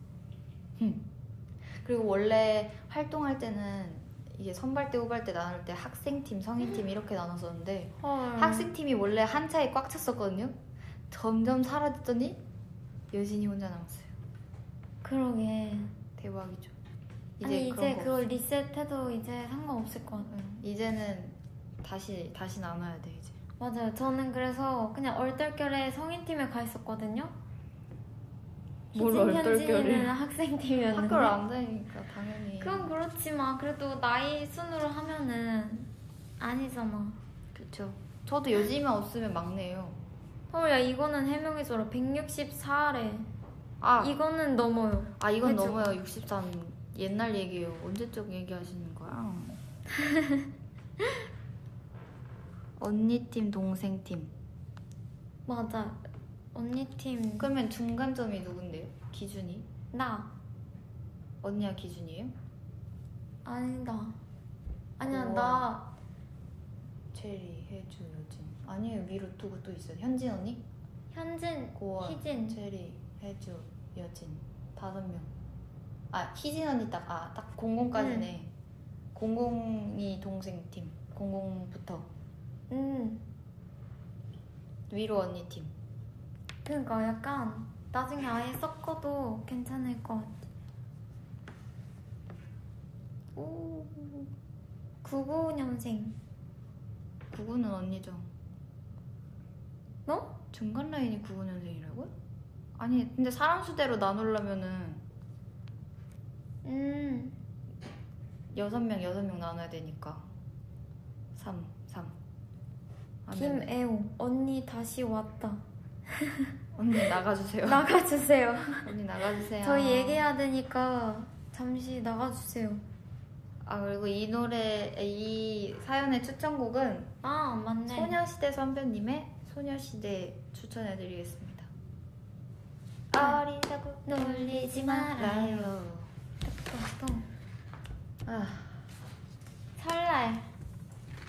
그리고 원래 활동할 때는 이게 선발대 후발대 나눌 때 학생팀 성인팀 이렇게 나눴었는데 헐. 학생팀이 원래 한 차에 꽉 찼었거든요 점점 사라졌더니 여진이 혼자 남았어요 그러게. 대박이죠 아니 그런 이제 거 그걸 리셋해도 이제 상관없을 것 같아. 응, 이제는 다시 다시 나눠야 돼 이제 맞아요. 저는 그래서 그냥 얼떨결에 성인팀에 가 있었거든요. 뭘 희진, 얼떨결에. 현진이는 학생팀이었는데. 학교를 안 다니니까 당연히 그건 그렇지만 그래도 나이 순으로 하면은 아니잖아. 그쵸 저도 여진이만 없으면 막내예요 헐야 이거는 해명해줘라. 164래. 아, 이거는 넘어요. 아 이건 해줘. 넘어요 63 옛날 얘기예요 언제적 얘기하시는 거야 언니 팀 동생 팀 맞아. 언니 팀. 그러면 중간점이 누군데요? 기준이? 나. 언니야 기준이에요? 아니다. 아니야. 나. 혜주, 여진 아니에요 위로 두고 또 있어요 현진 언니? 현진, 고원, 희진. 체리, 혜주, 여진 다섯 명. 아 희진 언니 딱아딱 공공까지네. 공공이 동생 팀. 공공부터 음. 위로 언니 팀. 그러니까 약간 나중에 아예 섞어도 괜찮을 것 같아. 오. 99년생. 구구는 언니죠. 너? 중간 라인이 99년생이라고요? 아니 근데 사람 수대로 나누려면은 음. 여섯 명 여섯 명 나눠야 되니까 3 3 김애호. 언니 다시 왔다. 언니 나가주세요 나가주세요. 언니 나가주세요 저희 얘기해야 되니까 잠시 나가주세요. 아 그리고 이 노래 이 사연의 추천곡은 아, 맞네. 소녀시대 선배님의 소녀시대 추천해드리겠습니다 네. 어리다고 놀리지 말아요. 또, 또. 아, 설날.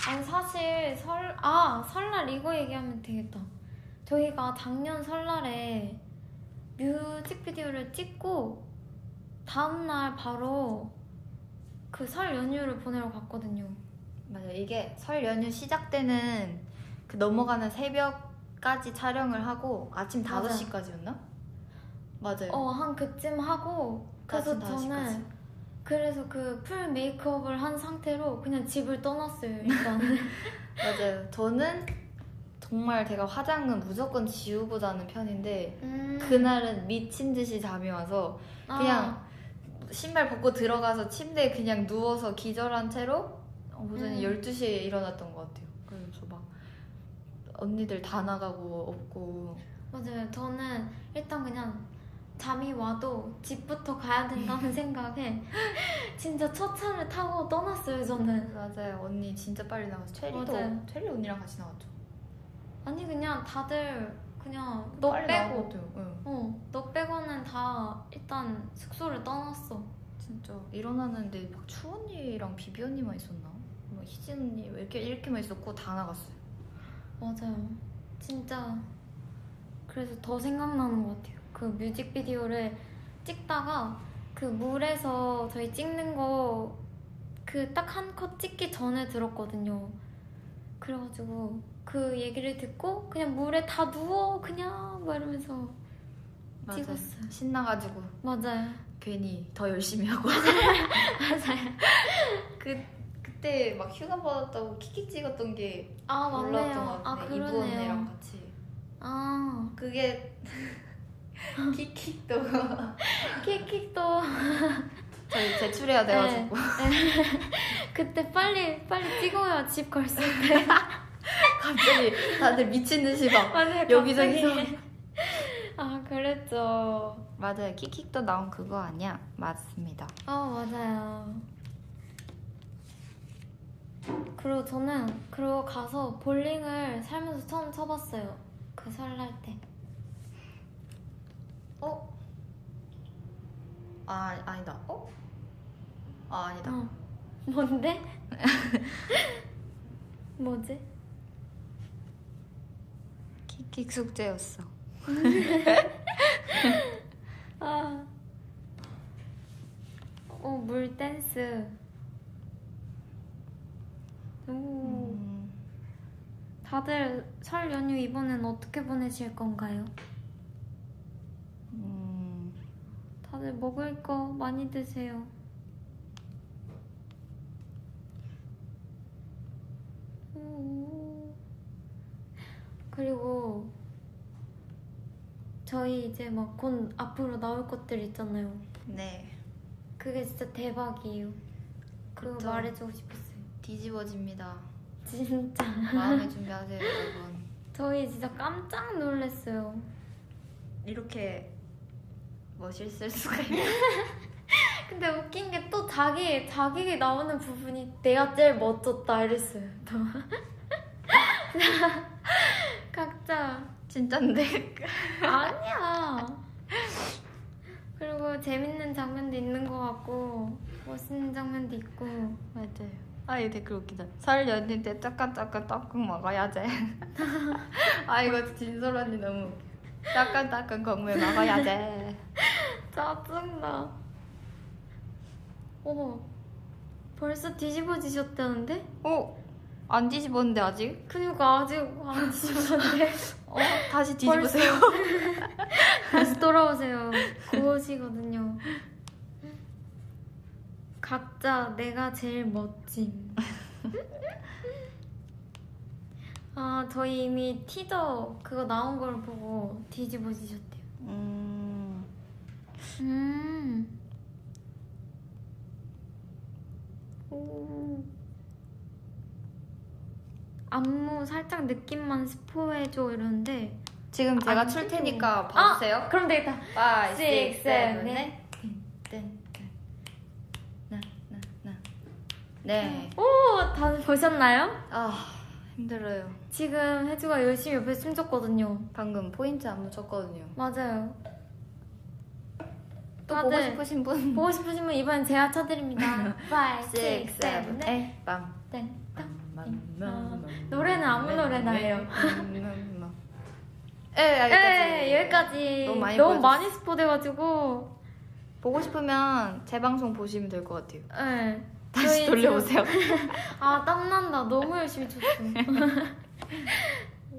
아니 사실 설, 아 설날 이거 얘기하면 되겠다. 저희가 작년 설날에 뮤직비디오를 찍고 다음날 바로 그 설 연휴를 보내러 갔거든요. 맞아요 이게 설 연휴 시작 때는 그 넘어가는 새벽까지 촬영을 하고 아침 맞아요. 5시까지였나? 맞아요 어, 한 그쯤 하고 그래서 아침 5시까지. 저는 그래서 그 풀 메이크업을 한 상태로 그냥 집을 떠났어요. 일단. 맞아요 저는 정말 제가 화장은 무조건 지우고 자는 편인데 음. 그날은 미친 듯이 잠이 와서 그냥 아, 신발 벗고 들어가서 침대에 그냥 누워서 기절한 채로 오전에 음. 12시에 일어났던 것 같아요. 막 언니들 다 나가고 없고 맞아요. 저는 일단 그냥 잠이 와도 집부터 가야 된다는 생각에 진짜 첫 차를 타고 떠났어요. 저는 맞아요. 언니 진짜 빨리 나가서 체리도 맞아요. 체리 언니랑 같이 나갔죠. 아니 그냥 다들 그냥 너 빨리 빼고 나갔대요. 응. 어, 너 빼고는 다 일단 숙소를 떠났어. 진짜 일어나는데 막 추 언니랑 비비 언니만 있었나? 뭐 희진 언니 왜 이렇게 이렇게만 있었고 다 나갔어요. 맞아요. 진짜 그래서 더 생각나는 것 같아요. 그 뮤직비디오를 찍다가 그 물에서 저희 찍는 거 그 딱 한 컷 찍기 전에 들었거든요. 그래가지고 그 얘기를 듣고 그냥 물에 다 누워 그냥 막 이러면서 맞아요. 찍었어요. 신나가지고 맞아요. 괜히 더 열심히 하고 맞아요. 그 그때 막 휴가 받았다고 키키 찍었던 게 아 올라왔던. 것아 같은데 이브 언니랑. 같이 아 그게 키키도 킥킥도 저희 제출해야 돼가지고 그때 빨리 빨리 찍어야 집 갈 수 있대. 갑자기 다들 미친 듯이 막 맞아요. 여기저기서. 아 그랬죠. 맞아요 키킥도 나온 그거 아니야 맞습니다 아 맞아요. 그리고 저는 그러고 가서 볼링을 살면서 처음 쳐봤어요. 그 설날 때. 어? 아 아니다 어? 아 아니다 어. 뭔데? 뭐지? 키킥 숙제였어 아. 어, 물 댄스. 오. 음, 다들 설 연휴 이번엔 어떻게 보내실 건가요? 음, 다들 먹을 거 많이 드세요. 오. 그리고 저희 이제 막 곧 앞으로 나올 것들 있잖아요. 네. 그게 진짜 대박이에요. 그거 그쵸. 말해주고 싶었어요. 뒤집어집니다. 진짜. 마음의 준비하세요, 여러분. 저희 진짜 깜짝 놀랐어요. 이렇게 멋있을 수가 있나? 근데 웃긴 게 또 자기 자기 나오는 부분이 내가 제일 멋졌다 이랬어요. 또 각자 진짠데? 아니야. 그리고 재밌는 장면도 있는 것 같고 멋있는 장면도 있고 맞아요. 아, 이 댓글 웃기다. 설 연휴 때 짜깐짜깐 떡국 먹어야지. 아, 이거 진솔 언니 너무 웃겨. 짜깐짜깐 국물 먹어야지. 짜증나. 오 벌써 뒤집어지셨다는데? 어? 안 뒤집었는데 아직? 그니까 아직 안 뒤집었는데 어? 다시 뒤집으세요. 다시 돌아오세요. 그것이거든요. 각자 내가 제일 멋짐. 아, 저희 이미 티저 그거 나온 걸 보고 뒤집어지셨대요. 음, 음. 오. 안무 살짝 느낌만 스포해줘 이러는데 지금 제가 안 출. 테니까 봐주세요. 아, 그럼 되겠다 5, 6, six, 7, seven, 8. 나, 나, 나. 네. 오, 다들 보셨나요? 아, 힘들어요. 지금 혜주가 열심히 옆에 춤췄거든요. 방금 포인트 안무 쳤거든요. 맞아요. 또 다들 보고 싶으신 분? 보고 싶으시면 이번엔 제가 쳐드립니다. 5, 6, 7, 8. 8. 빵. 땡, 땅. 맘, 노래는 아무 노래나 해요. 예, 여기까지. 네, 여기까지. 너무 많이 너무. 많이 스포돼가지고. 보고 싶으면 제 방송 보시면 될 것 같아요. 네. 다시 돌려보세요. 아, 땀난다. 너무 열심히 췄어.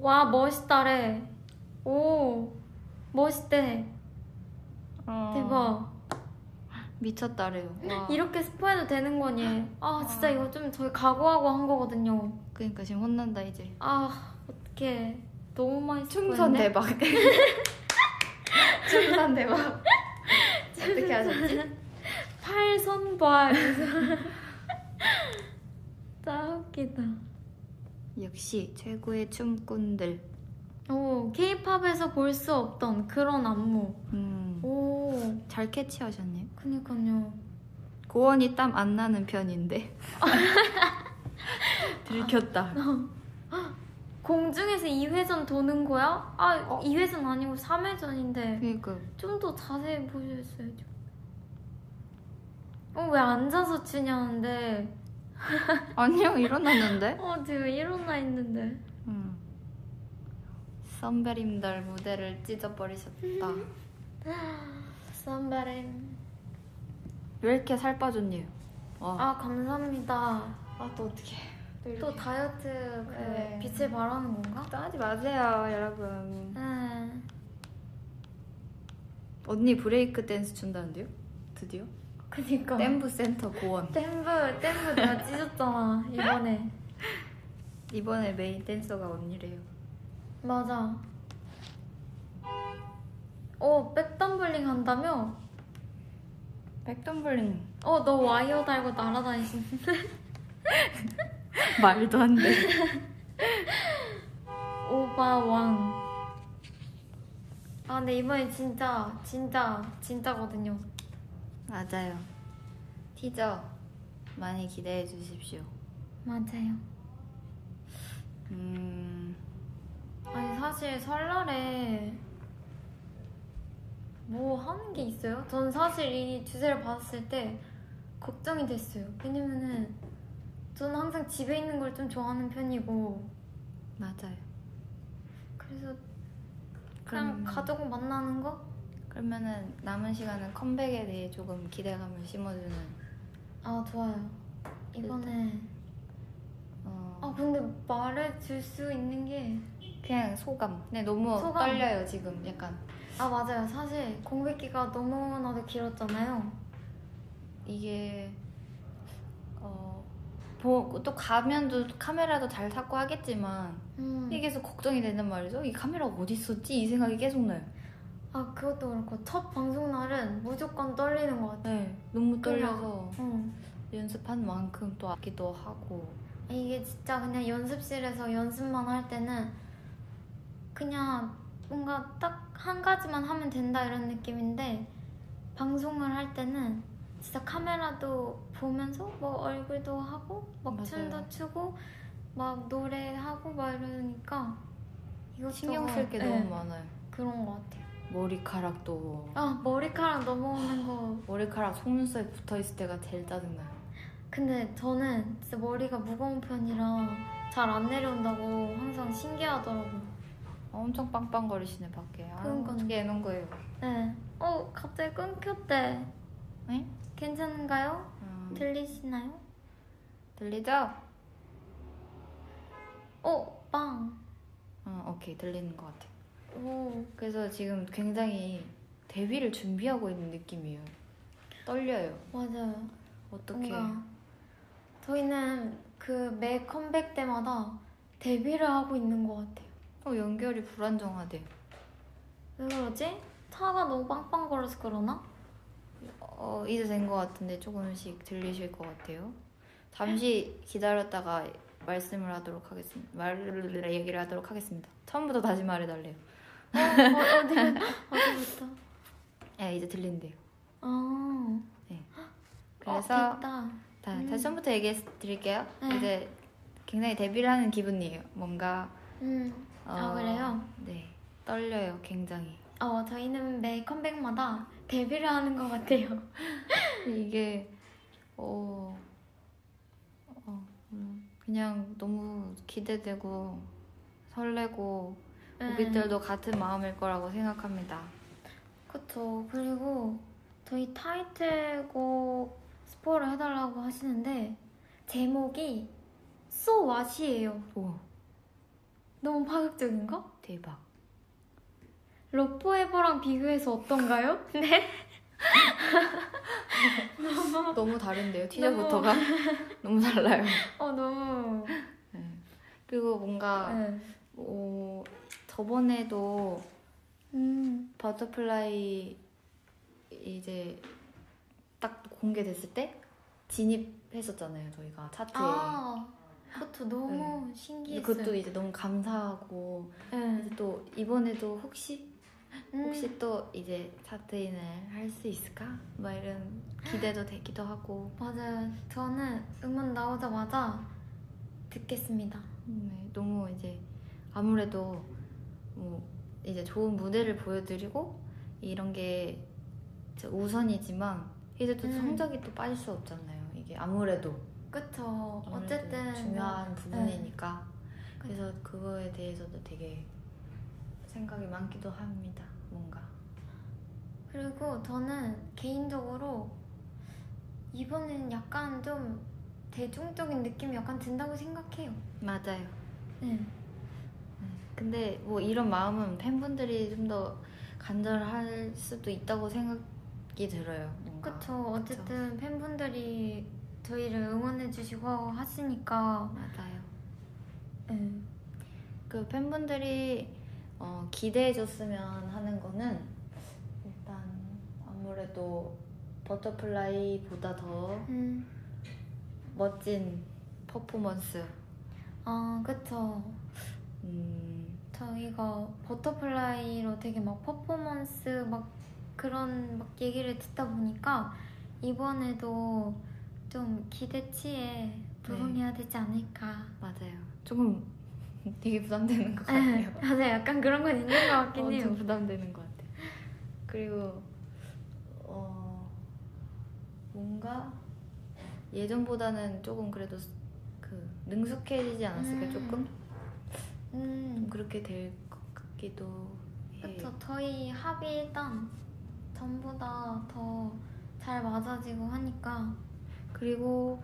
와, 멋있다래. 오, 멋있대. 어, 대박. 미쳤다래요. 와. 이렇게 스포해도 되는 거니? 아, 진짜 아. 이거 좀 저희 각오하고 한 거거든요. 그러니까 지금 혼난다 이제. 아, 어떡해. 너무 많이 충선. 대박. 충선 대박. 어떻게 하셨지? 팔 선발. 짜 웃기다. 역시 최고의 춤꾼들. 오, 케이팝에서 볼 수 없던 그런 안무. 음, 오, 잘 캐치하셨네요. 그니까요. 고원이 땀 안 나는 편인데. 들켰다. 공중에서 2회전 도는 거야? 아, 어? 2회전 아니고 3회전인데 그러니까 좀 더 자세히 보여줬어야죠. 어, 왜 앉아서 추냐는데 아니요 일어났는데. 어, 지금 일어나 있는데 음. 선배님들 무대를 찢어버리셨다. 쌈바렘 왜 이렇게 살 빠졌니? 와. 아, 감사합니다. 아 또 어떻게? 또 다이어트 그 네. 빛을 발하는 건가? 또 하지 마세요 여러분. 네. 언니 브레이크 댄스 춘다는데요? 드디어? 그니까. 댄브 센터 고원. 댄브, 댄브 내가 찢었잖아, 이번에. 이번에 메인 댄서가 언니래요. 맞아. 어, 백덤블링 한다며? 백덤블링 어, 너 와이어 달고 날아다니시는데? 말도 안 돼. 오바왕. 아, 근데 이번에 진짜, 진짜, 진짜거든요. 맞아요. 티저 많이 기대해 주십시오. 맞아요. 음, 아니, 사실 설날에 뭐 하는 게 있어요? 전 사실 이 주제를 받았을 때 걱정이 됐어요. 왜냐면은 저는 항상 집에 있는 걸 좀 좋아하는 편이고 맞아요. 그래서 그냥 그럼- 가족 만나는 거? 그러면은 남은 시간은 컴백에 대해 조금 기대감을 심어주는 아 좋아요. 이번에 어, 아 근데 말해줄 수 있는 게아 그냥 소감. 네, 너무 소감. 떨려요 지금. 약간 아, 맞아요. 사실 공백기가 너무나도 길었잖아요. 이게 어. 보, 또 가면도 카메라도 잘 잡고 하겠지만 음. 이게 계속 걱정이 된단 말이죠. 이 카메라가 어디 있었지? 이 생각이 계속 나요. 아 그것도 그렇고 첫 방송 날은 무조건 떨리는 것 같아요. 네, 너무 떨려서 응. 연습한 만큼 또 아끼도 하고 이게 진짜 그냥 연습실에서 연습만 할 때는 그냥 뭔가 딱 한 가지만 하면 된다 이런 느낌인데 방송을 할 때는 진짜 카메라도 보면서 뭐 얼굴도 하고 막 맞아요. 춤도 추고 막 노래하고 막 이러니까 이것저것 신경 쓸게 네, 너무 많아요. 그런 것 같아요. 머리카락도 아 머리카락 넘어오는 거 머리카락 속눈썹에 붙어 있을 때가 제일 짜증나요. 근데 저는 진짜 머리가 무거운 편이라 잘 안 내려온다고 항상 신기하더라고요. 아, 엄청 빵빵거리시네 밖에. 아, 그러니까요. 어떻게 해놓은 거예요? 네. 어, 갑자기 끊겼대. 네? 괜찮은가요? 음, 들리시나요? 들리죠? 어, 빵. 어, 오케이 들리는 것 같아요. 오. 그래서 지금 굉장히 데뷔를 준비하고 있는 느낌이에요. 떨려요. 맞아요. 어떻게? 저희는 그 매 컴백 때마다 데뷔를 하고 있는 것 같아요. 어, 연결이 불안정하대요. 왜 그러지? 차가 너무 빵빵거려서 그러나? 어, 이제 된 것 같은데 조금씩 들리실 것 같아요. 잠시 기다렸다가 말씀을 하도록 하겠습니다. 말 얘기를 하도록 하겠습니다. 처음부터 다시 말해달래요. 어, 어, 어디, 어디부터? 예, 이제 들린대요. 아. 그래서 어, 됐다. 다, 음. 다시 처음부터 얘기해 드릴게요. 네. 이제 굉장히 데뷔를 하는 기분이에요. 뭔가 음. 아, 어, 그래요? 네, 떨려요, 굉장히. 어, 저희는 매 컴백마다 데뷔를 하는 것 같아요. 이게 어, 어 음, 그냥 너무 기대되고 설레고 음. 고객들도 같은 마음일 거라고 생각합니다. 그쵸. 그리고 저희 타이틀곡 스포를 해달라고 하시는데 제목이 So What이에요. 오, 너무 파격적인가? 대박. 러브에버랑 비교해서 어떤가요? 네? 너무 다른데요, 티저부터가 너무 달라요. 어 너무 네. 그리고 뭔가 네. 어, 저번에도 음 Butterfly 이제 딱 공개됐을 때 진입했었잖아요 저희가 차트에 아, 그것도 너무 신기했어요. 그것도 이제 너무 감사하고 네. 또 이번에도 혹시 음, 혹시 또 이제 차트인을 할 수 있을까? 막 이런 기대도 되기도 하고 맞아요. 저는 음원 나오자마자 듣겠습니다. 네, 너무 이제 아무래도 뭐 이제 좋은 무대를 보여드리고 이런 게 우선이지만 이제 또 음. 성적이 또 빠질 수 없잖아요. 이게 아무래도 그쵸. 아무래도 어쨌든 중요한 뭐, 부분이니까 네. 그래서 그거에 대해서도 되게 생각이 많기도 합니다. 뭔가 그리고 저는 개인적으로 이번엔 약간 좀 대중적인 느낌이 약간 든다고 생각해요. 맞아요. 네. 근데 뭐 이런 마음은 팬분들이 좀 더 간절할 수도 있다고 생각이 들어요. 뭔가. 그쵸. 어쨌든 팬분들이 저희를 응원해주시고 하시니까. 맞아요. 네. 그 팬분들이 어, 기대해줬으면 하는 거는 일단 아무래도 Butterfly보다 더 음. 멋진 퍼포먼스 아, 그쵸. 음, 저희가 Butterfly로 되게 막 퍼포먼스 막 그런 막 얘기를 듣다 보니까 이번에도 좀 기대치에 부응해야 되지 않을까. 맞아요. 조금 되게 부담되는 것 네, 같아요. 맞아요. 약간 그런 건 있는 것 같긴 어, 좀 해요. 부담되는 것 같아요. 그리고 어, 뭔가 예전보다는 조금 그래도 그 능숙해지지 않았을까 음. 조금 좀 음, 그렇게 될 것 같기도 해요. 그쵸. 저희 합이 일단 전보다 더 잘 맞아지고 하니까. 그리고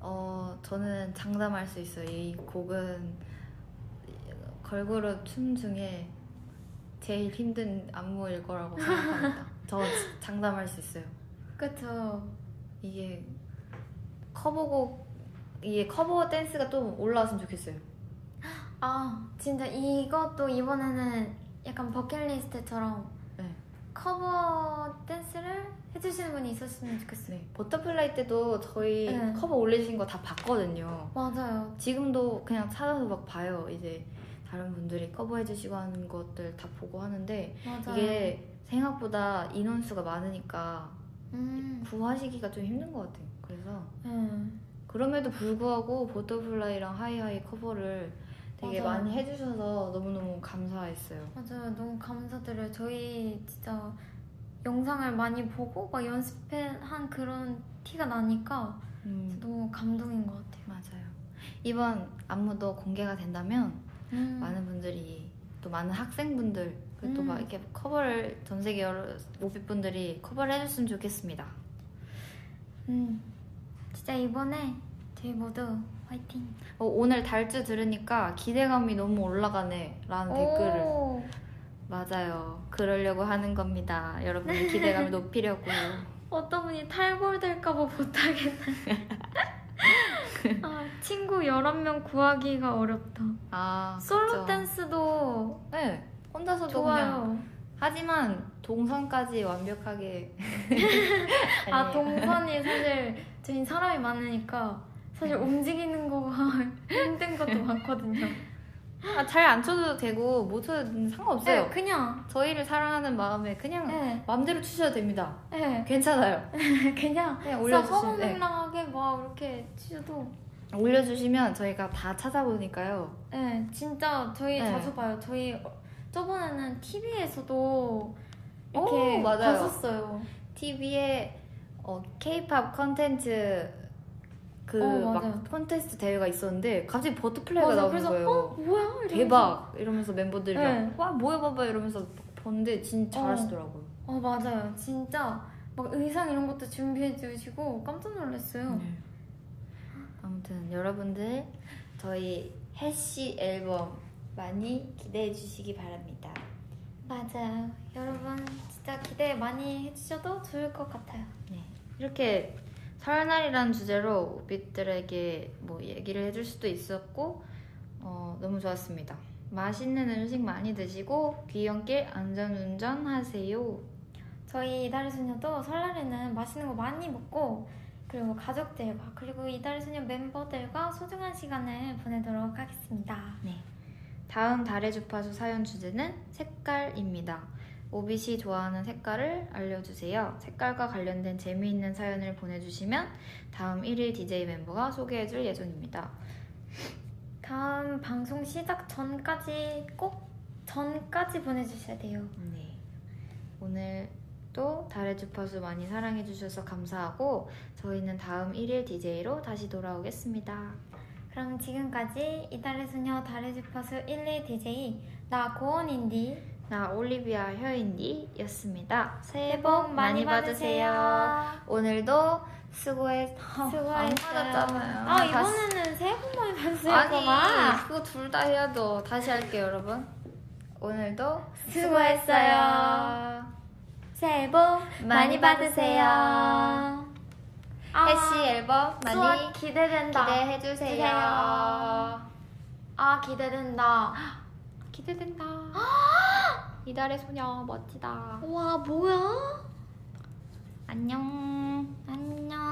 어, 저는 장담할 수 있어요. 이 곡은 걸그룹 춤 중에 제일 힘든 안무일 거라고 생각합니다. 저 장담할 수 있어요. 그쵸. 이게 커버곡 이게 커버 댄스가 좀 올라왔으면 좋겠어요. 아 진짜 이것도 이번에는 약간 버킷리스트처럼 네. 커버 댄스를 해주시는 분이 있었으면 좋겠어요. 네. Butterfly 때도 저희 네. 커버 올리신 거 다 봤거든요. 맞아요. 지금도 그냥 찾아서 막 봐요. 이제 다른 분들이 커버해주시고 하는 것들 다 보고 하는데 맞아요. 이게 생각보다 인원수가 많으니까 음. 구하시기가 좀 힘든 것 같아요. 그래서 음. 그럼에도 불구하고 Butterfly랑 Hi High 커버를 되게 맞아요. 많이 해주셔서 너무너무 감사했어요. 맞아요. 너무 감사드려요. 저희 진짜 영상을 많이 보고 막 연습한 그런 티가 나니까 음, 너무 감동인 것 같아요. 맞아요. 이번 안무도 공개가 된다면 음. 많은 분들이 또 많은 학생분들 그리고 또 음. 막 이렇게 커버를 전 세계 여러 모비분들이 커버를 해줬으면 좋겠습니다. 음. 진짜 이번에 저희 모두 화이팅. 어, 오늘 달주 들으니까 기대감이 너무 올라가네 라는 댓글을 오. 맞아요. 그러려고 하는 겁니다. 여러분의 기대감을 높이려고요. 어떤 분이 탈골될까봐 못하겠네. 아, 친구 11명 구하기가 어렵다. 아 솔로 그쵸. 댄스도 네 혼자서도 그냥 좋아요. 하지만 동선까지 완벽하게 아. 동선이 사실 저희 사람이 많으니까 사실 움직이는 거가 힘든 것도 많거든요. 아, 잘 안 쳐도 되고 못 쳐도 상관없어요. 네, 그냥. 저희를 사랑하는 마음에 그냥 네, 마음대로 추셔도 됩니다. 네. 괜찮아요. 그냥 그냥 진짜 올려주시면 네. 허무맹랑하게 막 이렇게 치셔도 올려주시면 저희가 다 찾아보니까요. 네, 진짜 저희 네. 자주 봐요. 저희 저번에는 TV에서도 오, 이렇게 맞아요. 봤었어요. TV에 어, K-팝 컨텐츠 그 어, 막 맞아요. 콘테스트 대회가 있었는데 갑자기 Butterfly가 맞아, 나오는 그래서 거예요. 어 뭐야 이러면서. 대박 이러면서 멤버들이랑 네. 와 뭐야 봐봐 이러면서 본데 진짜 어. 잘하시더라고요. 어 맞아요. 진짜 막 의상 이런 것도 준비해 주시고 깜짝 놀랐어요. 네. 아무튼 여러분들 저희 해시 앨범 많이 기대해 주시기 바랍니다. 맞아요. 여러분 진짜 기대 많이 해주셔도 좋을 것 같아요. 네. 이렇게 설날이라는 주제로 우빛들에게 뭐 얘기를 해줄 수도 있었고 어, 너무 좋았습니다. 맛있는 음식 많이 드시고 귀연길 안전운전 하세요. 저희 이달의 소녀도 설날에는 맛있는 거 많이 먹고 그리고 가족들과 그리고 이달의 소녀 멤버들과 소중한 시간을 보내도록 하겠습니다. 네. 다음 달의 주파수 사연 주제는 색깔입니다. 오빛이 좋아하는 색깔을 알려주세요. 색깔과 관련된 재미있는 사연을 보내주시면 다음 1일 DJ 멤버가 소개해줄 예정입니다. 다음 방송 시작 전까지 꼭 전까지 보내주셔야 돼요. 네. 오늘도 달의 주파수 많이 사랑해주셔서 감사하고 저희는 다음 1일 DJ로 다시 돌아오겠습니다. 그럼 지금까지 이달의 소녀 달의 주파수 1일 DJ 나 고원인디 나 올리비아 혀인디였습니다. 새해 복 많이 받으세요. 오늘도 수고했... 수고했어요. 안 받았잖아요. 아 이번에는 새해 복 많이 받으세요. 아니. 그거 둘 다 해야 돼. 다시 할게요 여러분. 오늘도 수고했어요. 새해 복 많이 받으세요. 아, 해시 앨범 많이 기대된다. 기대해 주세요. 주세요. 아 기대된다. 기대된다. 이달의 소녀 멋지다. 와 뭐야? 안녕. 안녕.